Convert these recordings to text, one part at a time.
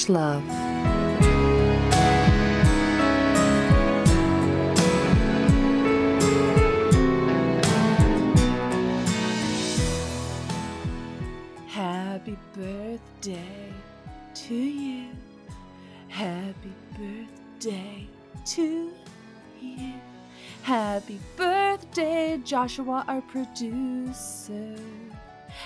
much love. Happy birthday to you. Happy birthday to you. Happy birthday, Joshua, our producer.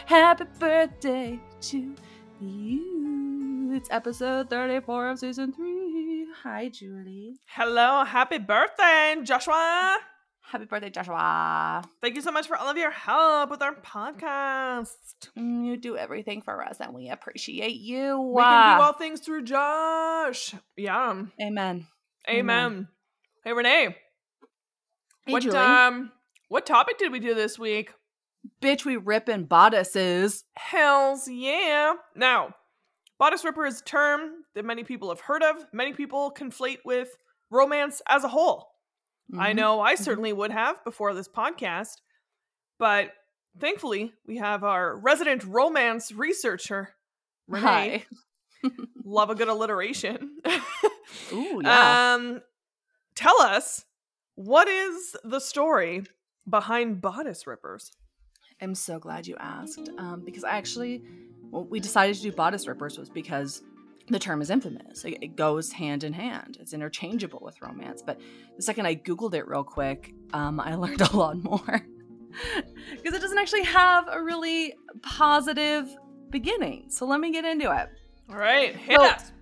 Happy birthday to you. It's episode 34 of season 3. Hi, Julie. Hello, happy birthday, Joshua. Happy birthday, Joshua. Thank you so much for all of your help with our podcast. Mm, You do everything for us, and we appreciate you. We can do all things through Josh. Yeah. Amen. Amen. Hey Renee. Hey, what Julie. um what topic did we do this week? Bitch, we ripping bodices. Hells yeah. Now, bodice ripper is a term that many people have heard of. Many people conflate with romance as a whole. I Mhm. know I Mhm. certainly would have before this podcast, but thankfully we have our resident romance researcher, Renee. Love a good alliteration. Ooh, yeah. Um, tell us what is the story behind bodice rippers? I'm so glad you asked um, because I actually, we decided to do bodice rippers was because the term is infamous. It, goes hand in hand. It's interchangeable with romance. But the second I Googled it real quick, um, I learned a lot more because it doesn't actually have a really positive beginning. So let me get into it. All right, hit So- us.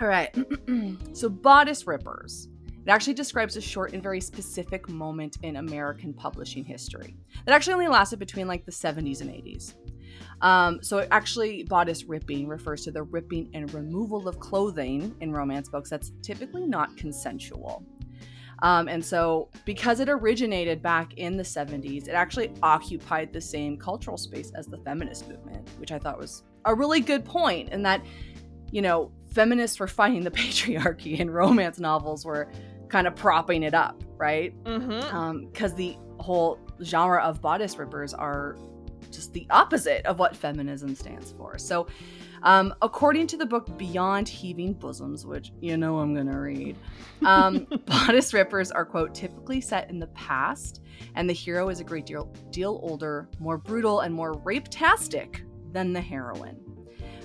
All right. so, bodice rippers. It actually describes a short and very specific moment in American publishing history that actually only lasted between like the 70s and 80s. Um, so, actually, bodice ripping refers to the ripping and removal of clothing in romance books that's typically not consensual. Um, and so, because it originated back in the 70s, it actually occupied the same cultural space as the feminist movement, which I thought was a really good point, in that you know, feminists were fighting the patriarchy and romance novels were kind of propping it up, right? Mm-hmm. Because the whole genre of bodice rippers are just the opposite of what feminism stands for. So, um, according to the book Beyond Heaving Bosoms, which you know I'm going to read, um, bodice rippers are, quote, typically set in the past, and the hero is a great deal, deal older, more brutal, and more rape-tastic than the heroine.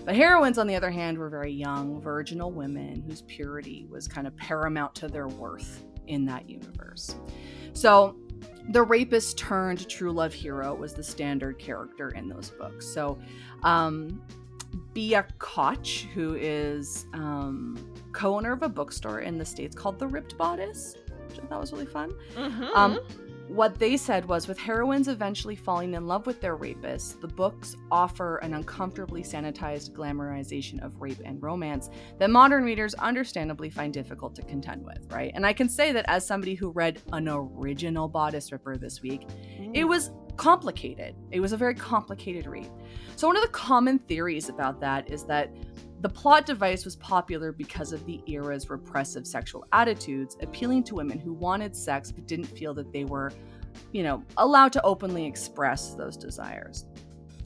But heroines, on the other hand, were very young, virginal women whose purity was kind of paramount to their worth in that universe. So, the rapist turned true love hero was the standard character in those books. So, um, Bea Koch, who is um, co owner of a bookstore in the States called The Ripped Bodice, which I thought was really fun. Mm-hmm. Um, what they said was with heroines eventually falling in love with their rapists, the books offer an uncomfortably sanitized glamorization of rape and romance that modern readers understandably find difficult to contend with, right? And I can say that as somebody who read an original bodice ripper this week, it was complicated. It was a very complicated read. So, one of the common theories about that is that the plot device was popular because of the era's repressive sexual attitudes, appealing to women who wanted sex but didn't feel that they were, you know, allowed to openly express those desires.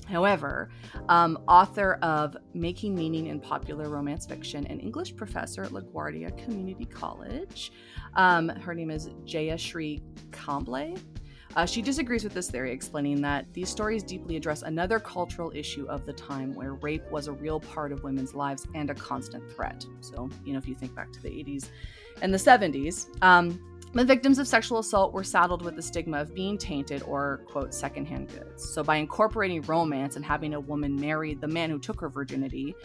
However, um, author of Making Meaning in Popular Romance Fiction and English professor at LaGuardia Community College, um, her name is Jayashree Kamble. Uh, she disagrees with this theory, explaining that these stories deeply address another cultural issue of the time where rape was a real part of women's lives and a constant threat. So, you know, if you think back to the 80s and the 70s, um, the victims of sexual assault were saddled with the stigma of being tainted or, quote, secondhand goods. So, by incorporating romance and having a woman marry the man who took her virginity,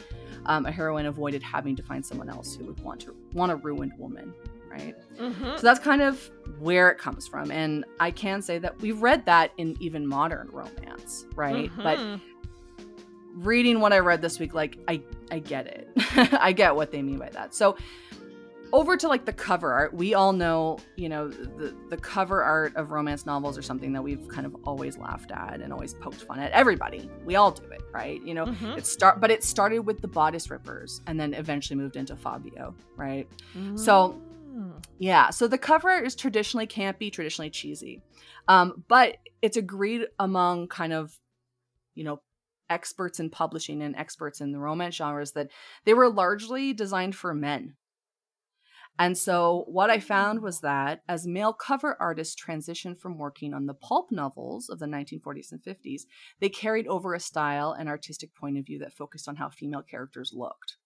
um, a heroine avoided having to find someone else who would want to want a ruined woman, right? Mm-hmm. So that's kind of where it comes from. And I can say that we've read that in even modern romance, right? But Mhm. reading what I read this week, like I I get it. I get what they mean by that. So over to like the cover art, we all know, you know, the the cover art of romance novels are something that we've kind of always laughed at and always poked fun at. Everybody, we all do it, right? You know, Mhm. it start, but it started with the bodice rippers and then eventually moved into Fabio, right? So Mm. yeah, so the cover is traditionally campy, traditionally cheesy, um, but it's agreed among kind of, you know, experts in publishing and experts in the romance genres that they were largely designed for men. And so, what I found was that as male cover artists transitioned from working on the pulp novels of the 1940s and 50s, they carried over a style and artistic point of view that focused on how female characters looked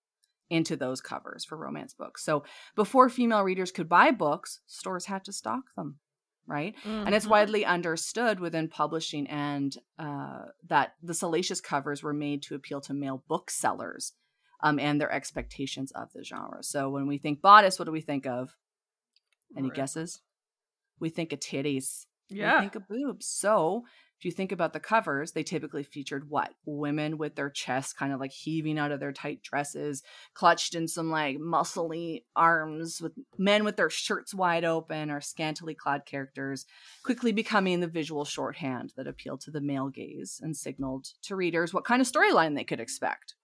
into those covers for romance books. So, before female readers could buy books, stores had to stock them right? Mm-hmm. And it's mm-hmm. widely understood within publishing and uh, that the salacious covers were made to appeal to male booksellers um, and their expectations of the genre. So when we think bodice, what do we think of? Any right. guesses? We think of titties. Yeah. We think of boobs. So if you think about the covers, they typically featured what? Women with their chests kind of like heaving out of their tight dresses, clutched in some like muscly arms, with men with their shirts wide open or scantily clad characters, quickly becoming the visual shorthand that appealed to the male gaze and signaled to readers what kind of storyline they could expect.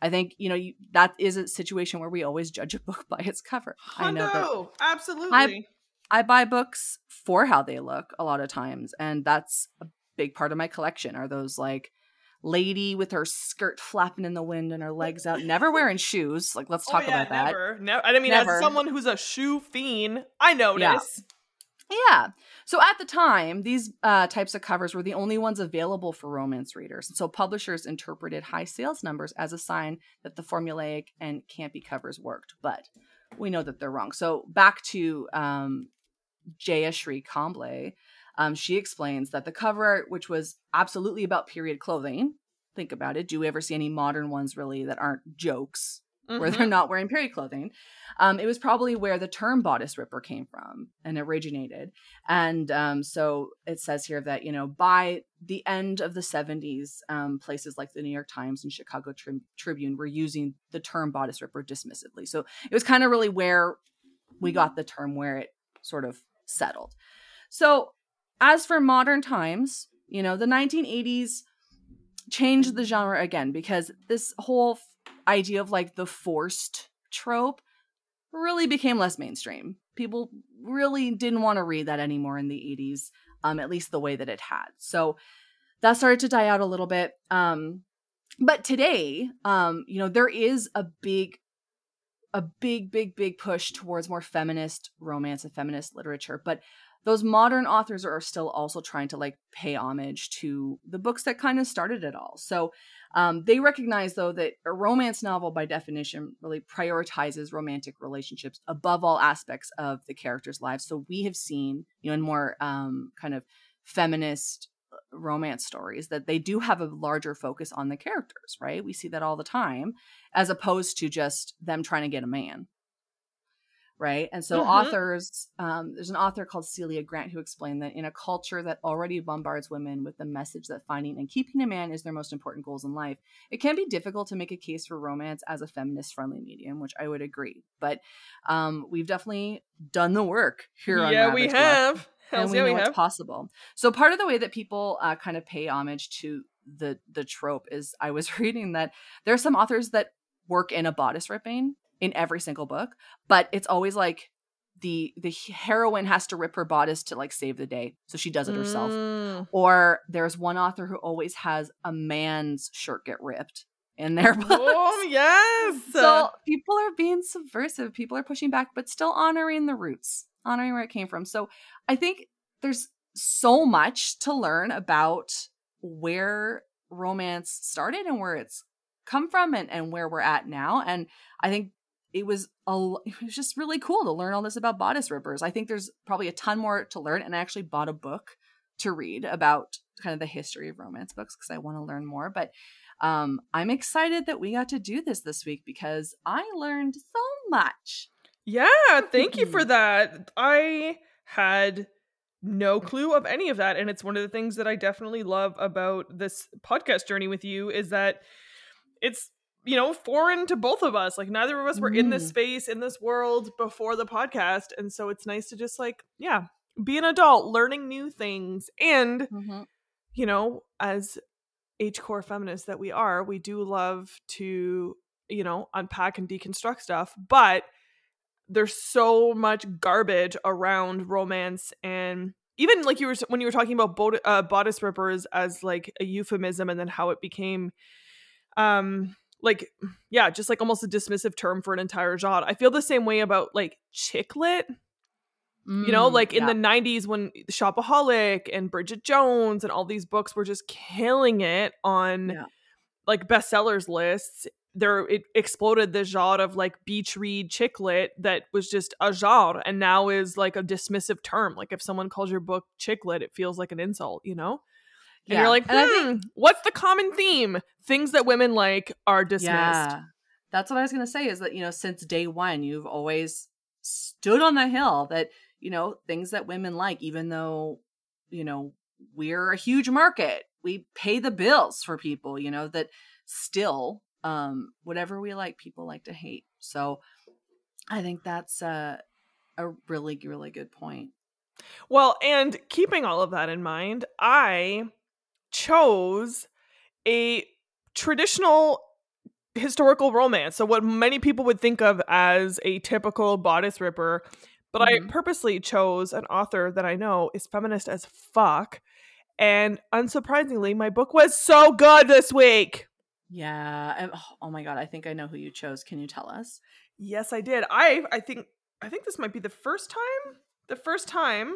I think you know you, that is a situation where we always judge a book by its cover. Hundo, I know that absolutely. I, I buy books for how they look a lot of times, and that's a big part of my collection. Are those like lady with her skirt flapping in the wind and her legs out, never wearing shoes. Like, let's oh, talk oh, yeah, about that. Never. I mean, never. as someone who's a shoe fiend, I notice. Yeah. Yeah. So at the time, these uh, types of covers were the only ones available for romance readers. And so publishers interpreted high sales numbers as a sign that the formulaic and campy covers worked. But we know that they're wrong. So back to um, Jayashri Kamble, um, she explains that the cover art, which was absolutely about period clothing, think about it. Do we ever see any modern ones really that aren't jokes mm-hmm. where they're mm-hmm. not wearing period clothing. Um, it was probably where the term bodice ripper came from and originated. And um, so it says here that, you know, by the end of the 70s, um, places like the New York Times and Chicago Tri- Tribune were using the term bodice ripper dismissively. So it was kind of really where we got the term, where it sort of settled. So as for modern times, you know, the 1980s changed the genre again because this whole idea of like the forced trope really became less mainstream. People really didn't want to read that anymore in the 80s, um, at least the way that it had. So that started to die out a little bit. Um, but today, um, you know, there is a big, a big, big, big push towards more feminist romance and feminist literature. But those modern authors are still also trying to like pay homage to the books that kind of started it all. So um, they recognize though that a romance novel by definition really prioritizes romantic relationships above all aspects of the characters' lives. So we have seen, you know, in more um, kind of feminist uh, romance stories that they do have a larger focus on the characters, right? We see that all the time, as opposed to just them trying to get a man right? And so, mm-hmm. authors, um, there's an author called Celia Grant who explained that in a culture that already bombards women with the message that finding and keeping a man is their most important goals in life, it can be difficult to make a case for romance as a feminist friendly medium, which I would agree. But um, we've definitely done the work here on Yeah, we have. and we yeah, know we it's have. possible. So part of the way that people uh, kind of pay homage to the the trope is I was reading that there are some authors that work in a bodice ripping in every single book, but it's always like the the heroine has to rip her bodice to like save the day, so she does it herself. Mm. Or there's one author who always has a man's shirt get ripped in their books. Oh yes. So people are being subversive. People are pushing back, but still honoring the roots, honoring where it came from. So I think there's so much to learn about where romance started and where it's come from and, and where we're at now. And I think it was a it was just really cool to learn all this about bodice rippers. I think there's probably a ton more to learn, and I actually bought a book to read about kind of the history of romance books because I want to learn more. But um, I'm excited that we got to do this this week because I learned so much. Yeah, thank you for that. I had no clue of any of that and it's one of the things that I definitely love about this podcast journey with you is that it's you know, foreign to both of us. Like neither of us were mm. in this mm. space, in this world before the podcast. And so it's nice to just like, yeah, be an adult, learning new things. And, mm-hmm. you know, as H core feminists that we are, we do love to, you know, unpack and deconstruct stuff. But there's so much garbage around romance and even like you were when you were talking about bod- uh, bodice rippers as like a euphemism and then how it became um like yeah just like almost a dismissive term for an entire genre i feel the same way about like chick lit mm, you know mm, like in yeah. the 90s when shopaholic and bridget jones and all these books were just killing it on yeah. like bestsellers lists there it exploded the genre of like beach read chick lit that was just a genre and now is like a dismissive term like if someone calls your book chick lit it feels like an insult you know and yeah. you're like, hmm, and think, what's the common theme? Things that women like are dismissed. Yeah. That's what I was going to say is that, you know, since day one, you've always stood on the hill that, you know, things that women like, even though, you know, we're a huge market, we pay the bills for people, you know, that still, um, whatever we like, people like to hate. So I think that's a, a really, really good point. Well, and keeping all of that in mind, I chose a traditional historical romance. So, what many people would think of as a typical bodice ripper, but mm-hmm. I purposely chose an author that I know is feminist as fuck. And unsurprisingly, my book was so good this week. Yeah. Oh my god, I think I know who you chose. Can you tell us? Yes, I did. I I think I think this might be the first time the first time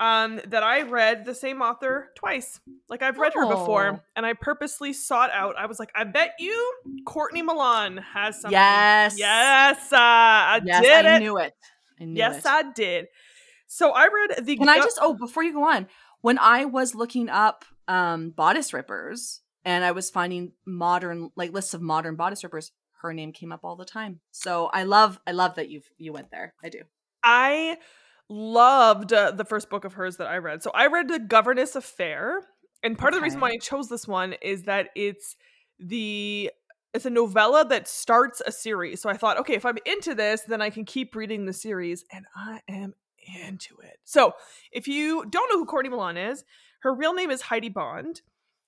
um, that I read the same author twice. Like I've read oh. her before, oh. and I purposely sought out. I was like, I bet you Courtney Milan has something. Yes, yes, uh, I yes, did I it. Knew it. I knew yes, it. I did. So I read the. Can I just? Oh, before you go on, when I was looking up um, bodice rippers, and I was finding modern like lists of modern bodice rippers, her name came up all the time. So I love, I love that you've you went there. I do. I loved uh, the first book of hers that I read. So I read The Governess Affair, and part okay. of the reason why I chose this one is that it's the it's a novella that starts a series. So I thought, okay, if I'm into this, then I can keep reading the series, and I am into it. So if you don't know who Courtney Milan is, her real name is Heidi Bond,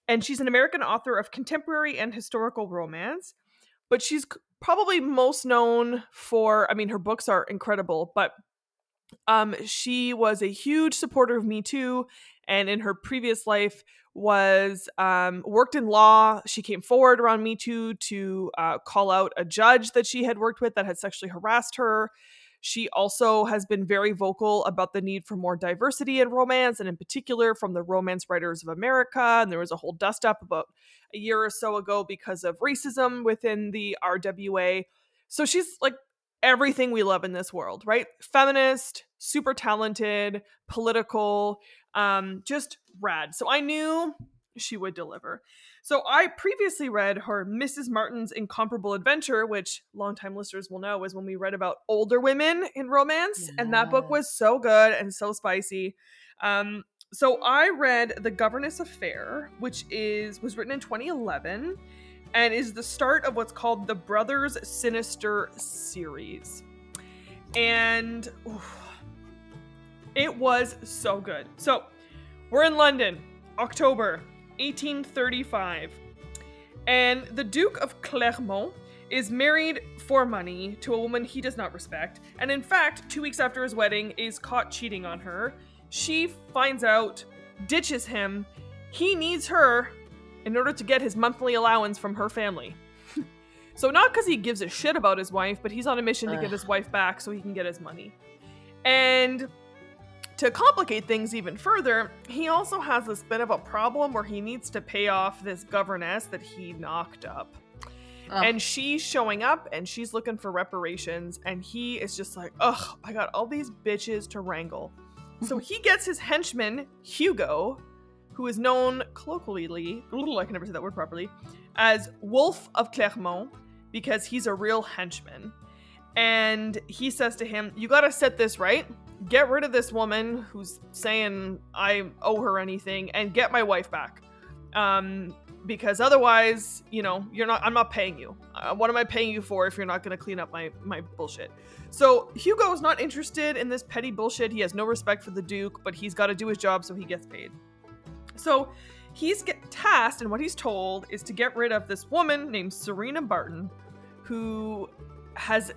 and she's an American author of contemporary and historical romance. But she's probably most known for, I mean, her books are incredible, but um, she was a huge supporter of Me Too, and in her previous life was um, worked in law. She came forward around Me Too to uh, call out a judge that she had worked with that had sexually harassed her. She also has been very vocal about the need for more diversity in romance, and in particular from the Romance Writers of America. And there was a whole dust up about a year or so ago because of racism within the RWA. So she's like everything we love in this world, right? Feminist, super talented, political, um, just rad. So I knew she would deliver. So I previously read her Mrs. Martin's Incomparable Adventure, which longtime listeners will know is when we read about older women in romance, yeah. and that book was so good and so spicy. Um, so I read The Governess Affair, which is was written in 2011 and is the start of what's called the Brothers Sinister series. And oof, it was so good. So, we're in London, October 1835. And the Duke of Clermont is married for money to a woman he does not respect. And in fact, two weeks after his wedding, is caught cheating on her. She finds out, ditches him. He needs her in order to get his monthly allowance from her family. so, not because he gives a shit about his wife, but he's on a mission to get his wife back so he can get his money. And to complicate things even further, he also has this bit of a problem where he needs to pay off this governess that he knocked up. Ugh. And she's showing up and she's looking for reparations, and he is just like, ugh, I got all these bitches to wrangle. So he gets his henchman, Hugo, who is known colloquially, I can never say that word properly, as Wolf of Clermont, because he's a real henchman. And he says to him, You gotta set this right. Get rid of this woman who's saying I owe her anything and get my wife back. Um, because otherwise, you know, you're not. I'm not paying you. Uh, what am I paying you for if you're not to clean up my my bullshit? So Hugo is not interested in this petty bullshit. He has no respect for the Duke, but he's got to do his job so he gets paid. So he's get tasked, and what he's told is to get rid of this woman named Serena Barton, who has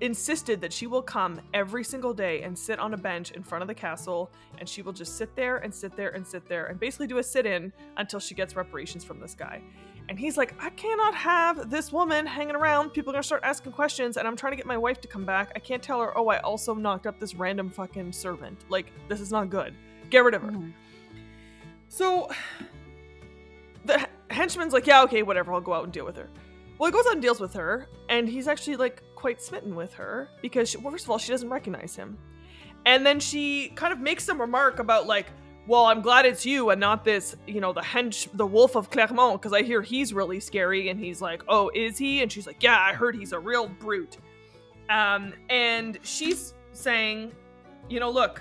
insisted that she will come every single day and sit on a bench in front of the castle and she will just sit there and sit there and sit there and basically do a sit in until she gets reparations from this guy. And he's like, I cannot have this woman hanging around. People are gonna start asking questions, and I'm trying to get my wife to come back. I can't tell her, oh, I also knocked up this random fucking servant. Like, this is not good. Get rid of her. Mhm. So the henchman's like, yeah, okay, whatever, I'll go out and deal with her. Well, he goes out and deals with her, and he's actually like quite smitten with her because, she, well, first of all, she doesn't recognize him. And then she kind of makes some remark about, like, well, I'm glad it's you and not this, you know, the hench, the wolf of Clermont, because I hear he's really scary. And he's like, oh, is he? And she's like, yeah, I heard he's a real brute. Um, and she's saying, you know, look,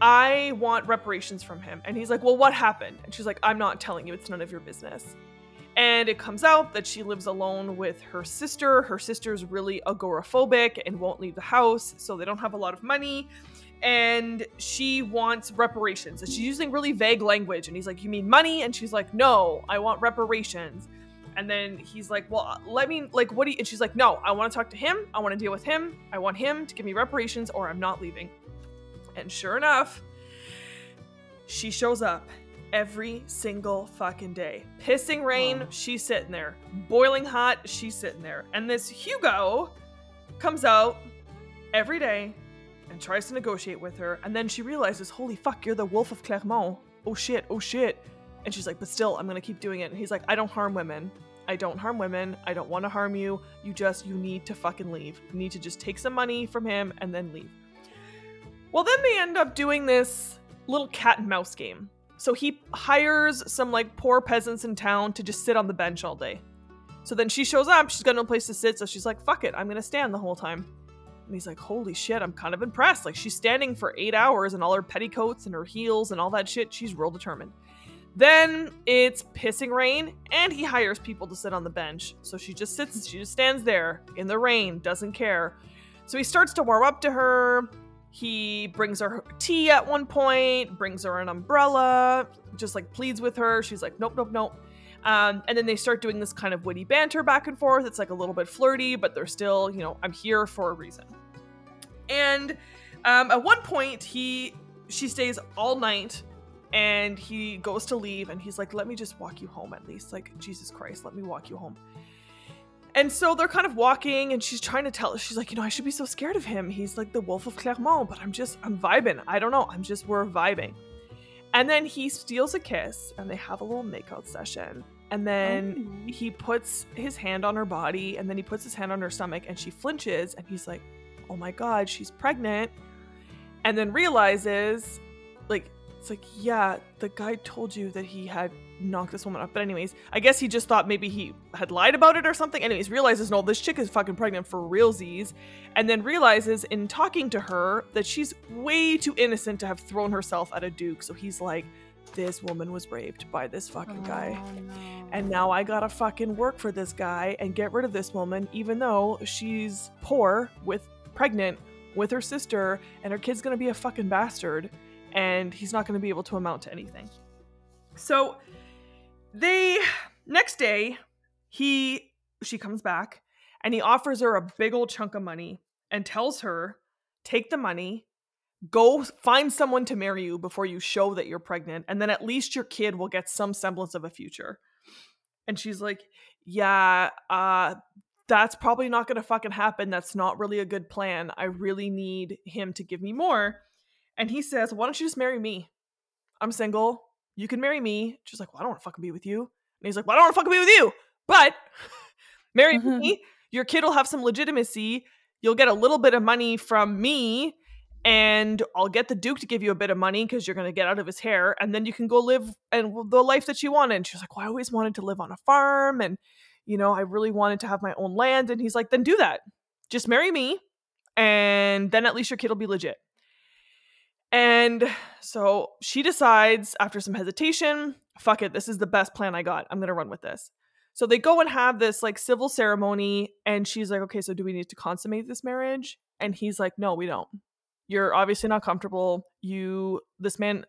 I want reparations from him. And he's like, Well, what happened? And she's like, I'm not telling you. It's none of your business. And it comes out that she lives alone with her sister. Her sister's really agoraphobic and won't leave the house, so they don't have a lot of money. And she wants reparations. And she's using really vague language. And he's like, You mean money? And she's like, No, I want reparations. And then he's like, Well, let me, like, what do you, and she's like, No, I want to talk to him. I want to deal with him. I want him to give me reparations or I'm not leaving. And sure enough, she shows up every single fucking day. Pissing rain, she's sitting there. Boiling hot, she's sitting there. And this Hugo comes out every day and tries to negotiate with her. And then she realizes, holy fuck, you're the wolf of Clermont. Oh shit, oh shit. And she's like, but still, I'm gonna keep doing it. And he's like, I don't harm women. I don't harm women. I don't want to harm you. You just, you need to fucking leave. You need to just take some money from him and then leave. Well, then they end up doing this little cat and mouse game. So he hires some like poor peasants in town to just sit on the bench all day. So then she shows up, she's got no place to sit, so she's like, fuck it, I'm gonna stand the whole time. And he's like, holy shit, I'm kind of impressed. Like, she's standing for eight hours and all her petticoats and her heels and all that shit. She's real determined. Then it's pissing rain, and he hires people to sit on the bench. So she just sits, she just stands there in the rain, doesn't care. So he starts to warm up to her. He brings her tea at one point, brings her an umbrella, just like pleads with her. She's like, nope, nope, nope. Um, and then they start doing this kind of witty banter back and forth. It's like a little bit flirty, but they're still, you know, I'm here for a reason. And um, at one point, he she stays all night, and he goes to leave, and he's like, "Let me just walk you home at least." Like Jesus Christ, let me walk you home. And so they're kind of walking, and she's trying to tell. She's like, you know, I should be so scared of him. He's like the Wolf of Clermont, but I'm just, I'm vibing. I don't know. I'm just, we're vibing. And then he steals a kiss, and they have a little makeout session. And then Oh. he puts his hand on her body, and then he puts his hand on her stomach, and she flinches, and he's like, oh my god, she's pregnant. And then realizes, like, it's like, yeah, the guy told you that he had knocked this woman up. But anyways, I guess he just thought maybe he had lied about it or something. Anyways, realizes no, this chick is fucking pregnant for real, realsies. And then realizes in talking to her that she's way too innocent to have thrown herself at a duke. So he's like, this woman was raped by this fucking oh, guy. Oh, no. And now I gotta fucking work for this guy and get rid of this woman, even though she's poor with pregnant with her sister, and her kid's gonna be a fucking bastard, and he's not gonna be able to amount to anything. So they next day, he she comes back and he offers her a big old chunk of money and tells her, take the money, go find someone to marry you before you show that you're pregnant, and then at least your kid will get some semblance of a future. And she's like, Yeah, uh, that's probably not gonna fucking happen. That's not really a good plan. I really need him to give me more. And he says, Why don't you just marry me? I'm single. You can marry me. She's like, Well, I don't wanna fucking be with you. And he's like, Well, I don't wanna fucking be with you. But marry Mhm. me. Your kid will have some legitimacy. You'll get a little bit of money from me and I'll get the Duke to give you a bit of money because you're going to get out of his hair, and then you can go live and the life that you wanted. And she's like, "Well, I always wanted to live on a farm, and you know, I really wanted to have my own land." And he's like, "Then do that. Just marry me, and then at least your kid will be legit." And so she decides after some hesitation, "Fuck it, this is the best plan I got. I'm going to run with this." So they go and have this like civil ceremony, and she's like, "Okay, so do we need to consummate this marriage?" And he's like, "No, we don't." you're obviously not comfortable you this man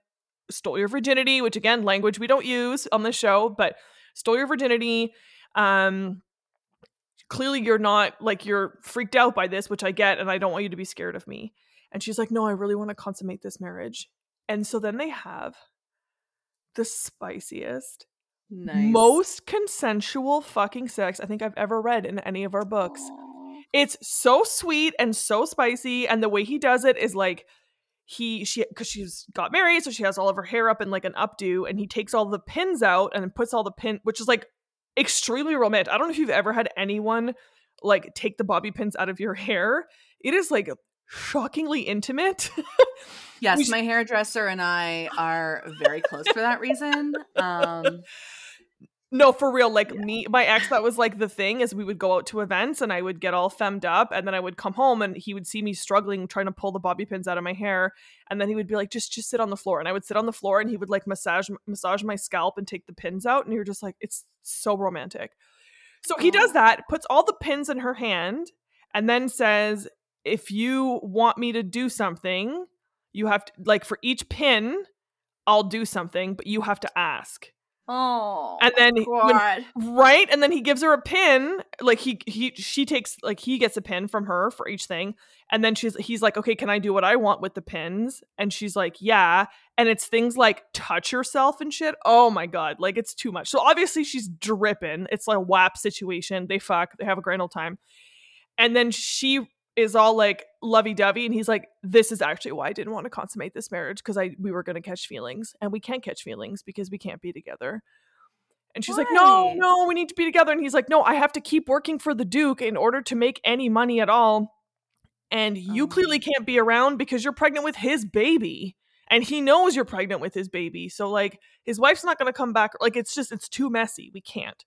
stole your virginity which again language we don't use on this show but stole your virginity um clearly you're not like you're freaked out by this, which I get, and I don't want you to be scared of me. And she's like, no, I really want to consummate this marriage. And so then they have the spiciest, Nice. most consensual fucking sex I think I've ever read in any of our books. Aw. It's so sweet and so spicy, and the way he does it is like he she because she's got married, so she has all of her hair up in like an updo, and he takes all the pins out and puts all the pin, which is like extremely romantic. I don't know if you've ever had anyone like take the bobby pins out of your hair. It is like shockingly intimate. Yes, my hairdresser and I are very close for that reason. Um, No, for real. Like Yeah. me, my ex, that was like the thing is we would go out to events and I would get all femmed up and then I would come home and he would see me struggling trying to pull the bobby pins out of my hair and then he would be like, just just sit on the floor and I would sit on the floor and he would like massage massage my scalp and take the pins out and you're just like, it's so romantic. So he does that, puts all the pins in her hand, and then says, if you want me to do something, you have to like for each pin, I'll do something, but you have to ask. oh, And then when- right? And then he gives her a pin like he he she takes like he gets a pin from her for each thing and then she's he's like okay can i do what i want with the pins? And she's like yeah. And it's things like touch yourself and shit. Oh my god like it's too much. So obviously she's dripping. It's like a wap situation. They fuck. They have a grand old time. And then she is all like lovey-dovey and he's like this is actually why i didn't want to consummate this marriage because i we were going to catch feelings and we can't catch feelings because we can't be together and she's like, no, no, we need to be together. And he's like, no, I have to keep working for the Duke in order to make any money at all. And you Oh. clearly can't be around because you're pregnant with his baby. And he knows you're pregnant with his baby. So, like, his wife's not going to come back. Like, it's just, it's too messy. We can't.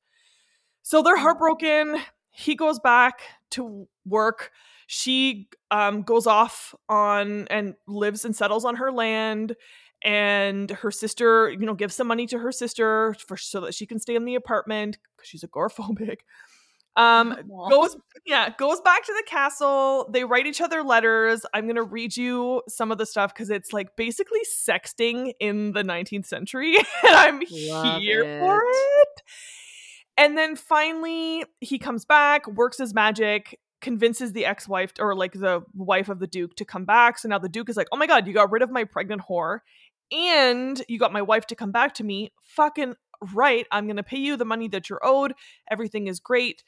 So they're Oh. heartbroken. He goes back to work. She um, goes off on and lives and settles on her land and her sister you know gives some money to her sister for so that she can stay in the apartment because she's agoraphobic um goes yeah goes back to the castle they write each other letters i'm gonna read you some of the stuff because it's like basically sexting in the 19th century and i'm Love here for it. it and then finally he comes back works his magic convinces the ex-wife or like the wife of the duke to come back. So now the duke is like oh my god you got rid of my pregnant whore and you got my wife to come back to me. Fucking right i'm gonna pay you the money that you're owed. Everything is great.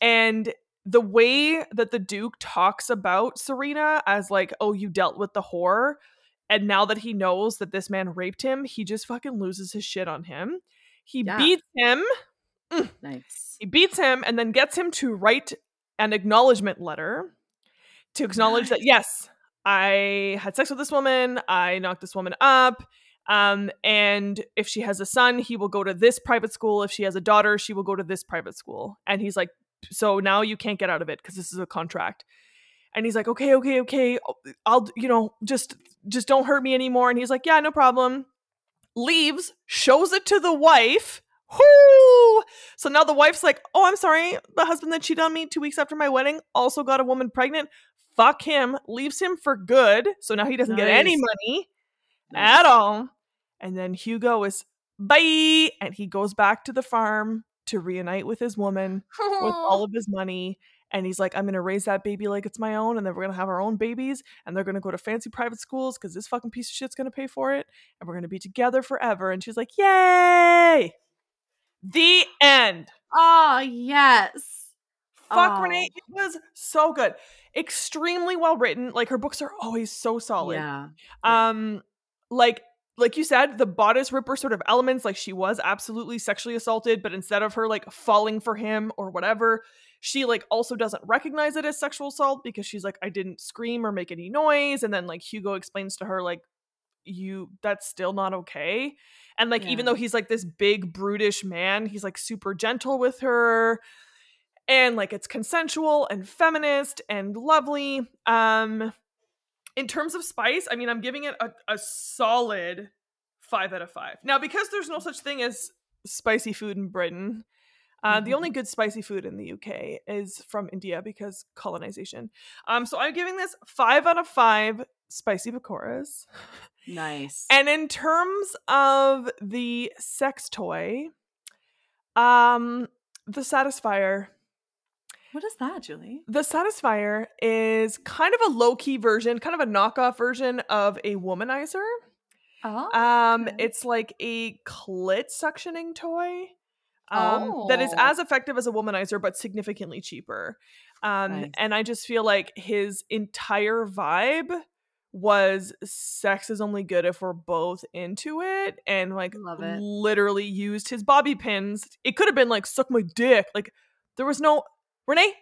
And the way that the duke talks about serena as like oh you dealt with the whore and now that he knows that this man raped him he just fucking loses his shit on him. He Yeah. beats him. Mm. Nice. he beats him and then gets him to write an acknowledgement letter to acknowledge that yes, I had sex with this woman, I knocked this woman up. Um, and if she has a son, he will go to this private school. If she has a daughter, she will go to this private school. And he's like, so now you can't get out of it because this is a contract. And he's like, okay, okay, okay, I'll, you know, just, just don't hurt me anymore. And he's like, yeah, no problem. Leaves, shows it to the wife. Whoo! So now the wife's like, oh, I'm sorry. The husband that cheated on me two weeks after my wedding also got a woman pregnant. Fuck him, leaves him for good. So now he doesn't get any money Nice. at all. And then Hugo is bye, and he goes back to the farm to reunite with his woman with all of his money. And he's like, I'm gonna raise that baby like it's my own, and then we're gonna have our own babies, and they're gonna go to fancy private schools because this fucking piece of shit's gonna pay for it, and we're gonna be together forever. And she's like, Yay! The end. Oh yes. Fuck Oh. Renee, it was so good. Extremely well written. Like her books are always so solid. Yeah. Yeah. Um, like like you said, the bodice ripper sort of elements, like she was absolutely sexually assaulted, but instead of her like falling for him or whatever, she like also doesn't recognize it as sexual assault because she's like, I didn't scream or make any noise. And then like Hugo explains to her, like, you that's still not okay. And like even though he's like this big brutish man, he's like super gentle with her and like it's consensual and feminist and lovely. Um in terms of spice, I mean, I'm giving it a, a solid five out of five. Now, because there's no such thing as spicy food in Britain, uh, the Mhm. only good spicy food in the UK is from India because colonization. Um, so I'm giving this five out of five spicy pakoras. Nice. And in terms of the sex toy, um, the Satisfier. What is that, Julie? The Satisfier is kind of a low key version, kind of a knockoff version of a womanizer. Oh, Um, okay. it's like a clit suctioning toy. Um, that is Oh. as effective as a womanizer, but significantly cheaper. Um, Nice. and I just feel like his entire vibe was sex is only good if we're both into it, and like it. literally used his bobby pins. It could have been like suck my dick. Like there was no Renee.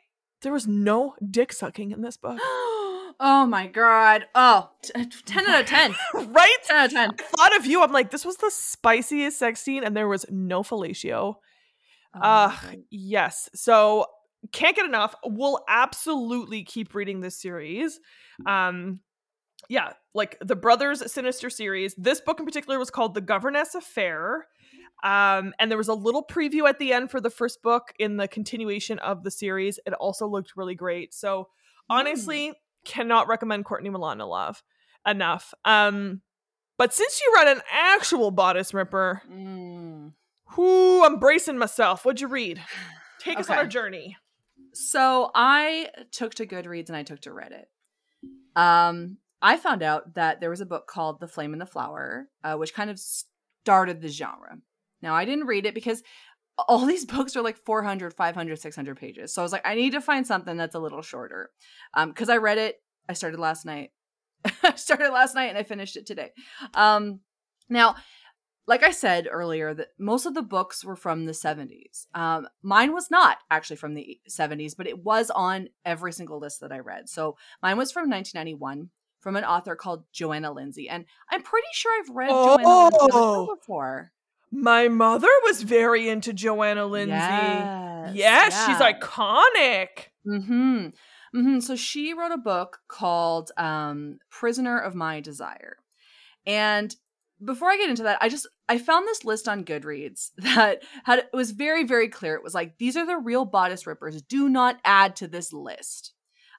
There was no dick sucking in this book, oh my god. Oh, t- 10 out of 10. right? 10 out of 10. thought of you. I'm like, this was the spiciest sex scene, and there was no fellatio. Oh, Uh yes. So can't get enough. We'll absolutely keep reading this series. Um yeah, like the Brothers Sinister series. This book in particular was called The Governess Affair. Um, and there was a little preview at the end for the first book in the continuation of the series. It also looked really great. So honestly, cannot recommend Courtney Milano Love enough. Um, but since you read an actual bodice ripper, Mm. whoo, I'm bracing myself. What'd you read? Take us on Okay. our journey. So I took to Goodreads and I took to Reddit. Um, I found out that there was a book called The Flame and the Flower, uh, which kind of started the genre. Now, I didn't read it because all these books are like 400, 500, 600 pages. So I was like, I need to find something that's a little shorter. Um, because I read it, I started last night. I started last night and I finished it today. Um, now, like I said earlier, that most of the books were from the 70s. Um, mine was not actually from the 70s, but it was on every single list that I read. So mine was from 1991 from an author called Johanna Lindsey. And I'm pretty sure I've read Johanna Lindsey Oh. before. My mother was very into Johanna Lindsey. Yes, Yes, she's iconic. Mm-hmm. Mm-hmm. So she wrote a book called um, Prisoner of My Desire. And before I get into that, I just I found this list on Goodreads that had it was very, very clear. It was like, these are the real bodice rippers. Do not add to this list.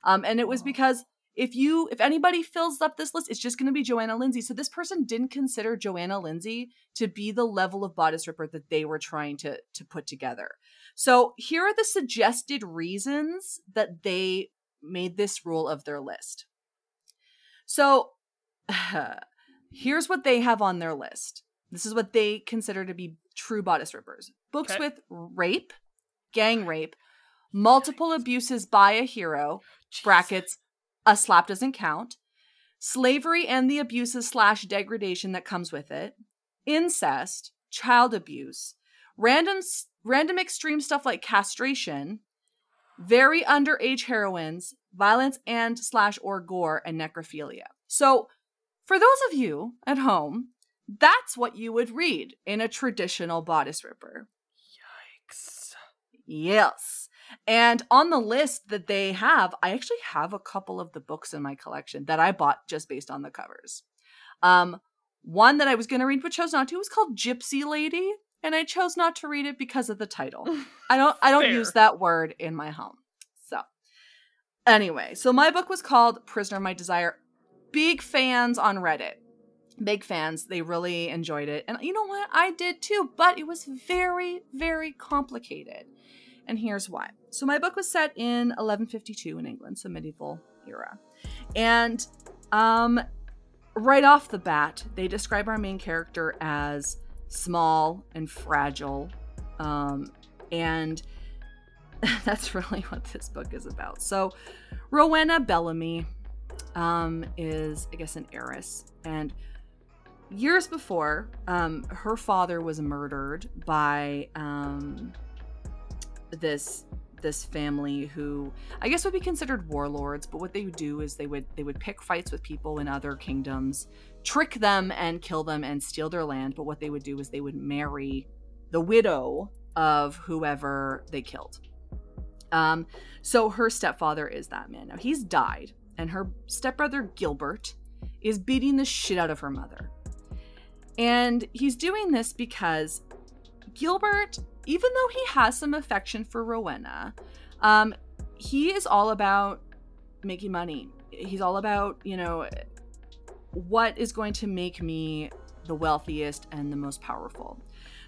Um, and it was Oh. because if you if anybody fills up this list, it's just gonna be Johanna Lindsey. So this person didn't consider Johanna Lindsey to be the level of bodice ripper that they were trying to to put together. So here are the suggested reasons that they made this rule of their list. So here's what they have on their list. This is what they consider to be true bodice rippers. Books Okay. with rape, gang rape, multiple abuses by a hero, brackets, a slap doesn't count, slavery and the abuses slash degradation that comes with it, incest, child abuse, random random extreme stuff like castration, very underage heroines, violence and slash or gore, and necrophilia. So, for those of you at home, that's what you would read in a traditional bodice ripper. Yikes. Yes. And on the list that they have, I actually have a couple of the books in my collection that I bought just based on the covers. Um, one that I was going to read but chose not to was called Gypsy Lady, and I chose not to read it because of the title. I don't I don't Fair. use that word in my home. So, anyway, so my book was called Prisoner of My Desire. Big fans on Reddit. Big fans. They really enjoyed it. And you know what? I did too, but it was very very complicated. And here's why. So my book was set in 1152 in England, so medieval era. And um right off the bat, they describe our main character as small and fragile. Um and that's really what this book is about. So Rowena Belleme um is I guess an heiress and years before um her father was murdered by um this this family who I guess would be considered warlords, but what they would do is they would they would pick fights with people in other kingdoms, trick them and kill them and steal their land, but what they would do is they would marry the widow of whoever they killed. Um so her stepfather is that man. Now he's died and her stepbrother Gilbert is beating the shit out of her mother. And he's doing this because Gilbert, even though he has some affection for Rowena, um, he is all about making money. He's all about, you know, what is going to make me the wealthiest and the most powerful.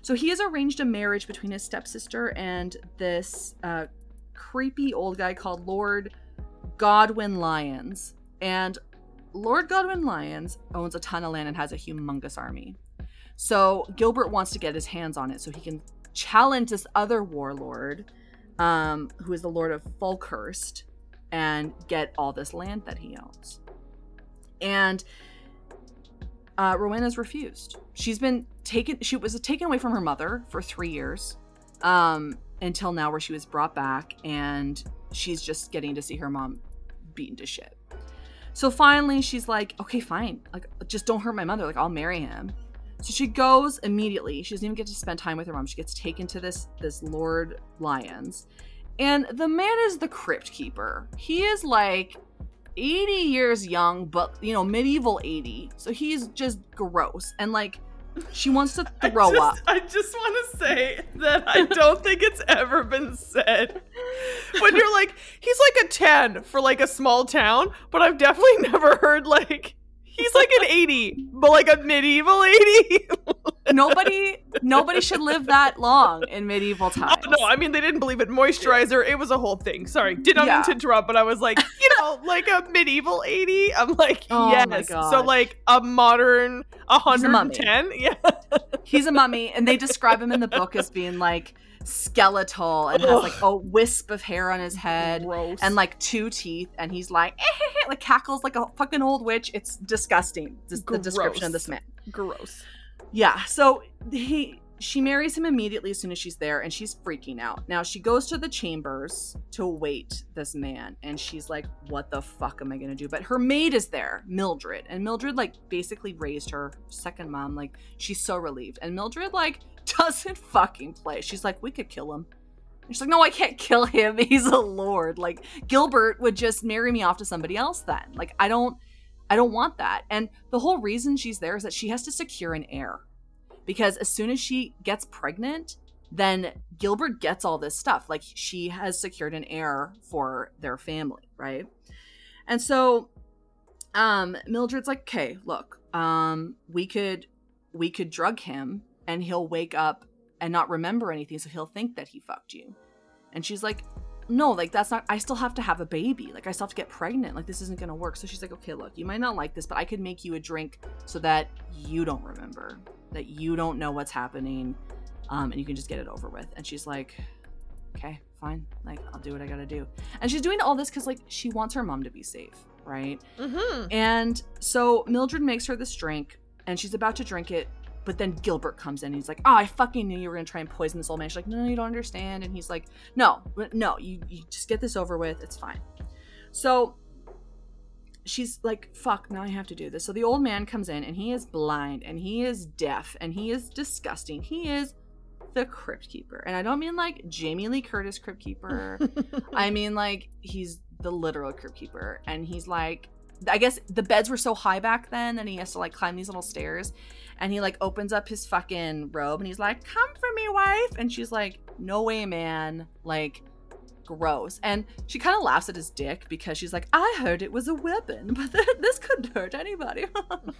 So he has arranged a marriage between his stepsister and this uh, creepy old guy called Lord Godwin Lyons. And Lord Godwin Lyons owns a ton of land and has a humongous army. So Gilbert wants to get his hands on it so he can challenge this other warlord, um, who is the Lord of Falkhurst, and get all this land that he owns. And uh, Rowena's refused. She's been taken. She was taken away from her mother for three years, um, until now, where she was brought back, and she's just getting to see her mom beaten to shit. So finally, she's like, "Okay, fine. Like, just don't hurt my mother. Like, I'll marry him." So she goes immediately. She doesn't even get to spend time with her mom. She gets taken to this this Lord Lyons, and the man is the crypt keeper. He is like 80 years young, but you know, medieval 80. So he's just gross. And like she wants to throw I just, up. I just want to say that I don't think it's ever been said. When you're like, he's like a 10 for like a small town, but I've definitely never heard like he's like an 80, but like a medieval 80. nobody nobody should live that long in medieval times. Oh, no, I mean they didn't believe in moisturizer. It was a whole thing. Sorry, did not Yeah. mean to interrupt, but I was like, you know, like a medieval 80. I'm like, Oh yes. So like a modern a mummy. 110. Yeah. He's a mummy, and they describe him in the book as being like skeletal and has like a wisp of hair on his head Gross. and like two teeth, and he's like eh, like cackles like a fucking old witch. It's disgusting. This, the description of this man. gross. Yeah. So he she marries him immediately as soon as she's there and she's freaking out. Now she goes to the chambers to wait this man and she's like, What the fuck am I gonna do? But her maid is there, Mildred. And Mildred like basically raised her second mom. Like she's so relieved. And Mildred like doesn't fucking play. She's like, We could kill him. And she's like, No, I can't kill him. He's a lord. Like Gilbert would just marry me off to somebody else then. Like I don't I don't want that. And the whole reason she's there is that she has to secure an heir. Because as soon as she gets pregnant, then Gilbert gets all this stuff. Like she has secured an heir for their family, right? And so um Mildred's like, "Okay, look. Um we could we could drug him and he'll wake up and not remember anything so he'll think that he fucked you." And she's like, no, like that's not. I still have to have a baby. Like I still have to get pregnant. Like this isn't gonna work. So she's like, okay, look, you might not like this, but I could make you a drink so that you don't remember, that you don't know what's happening, um, and you can just get it over with. And she's like, okay, fine. Like I'll do what I gotta do. And she's doing all this because like she wants her mom to be safe, right? Mm-hmm. And so Mildred makes her this drink, and she's about to drink it, but then Gilbert comes in. And he's like, "Oh, I fucking knew you were gonna try and poison this old man." She's like, "No, you don't understand." And he's like, "No, no, you you just get this over with. It's fine." So she's like, "Fuck, now I have to do this." So the old man comes in, and he is blind, and he is deaf, and he is disgusting. He is the crypt keeper, and I don't mean like Jamie Lee Curtis crypt keeper. I mean, like, he's the literal crypt keeper. And he's like, I guess the beds were so high back then that he has to like climb these little stairs. And he like opens up his fucking robe and he's like, Come for me, wife. And she's like, No way, man. Like, gross. And she kind of laughs at his dick because she's like, I heard it was a weapon, but th- this couldn't hurt anybody.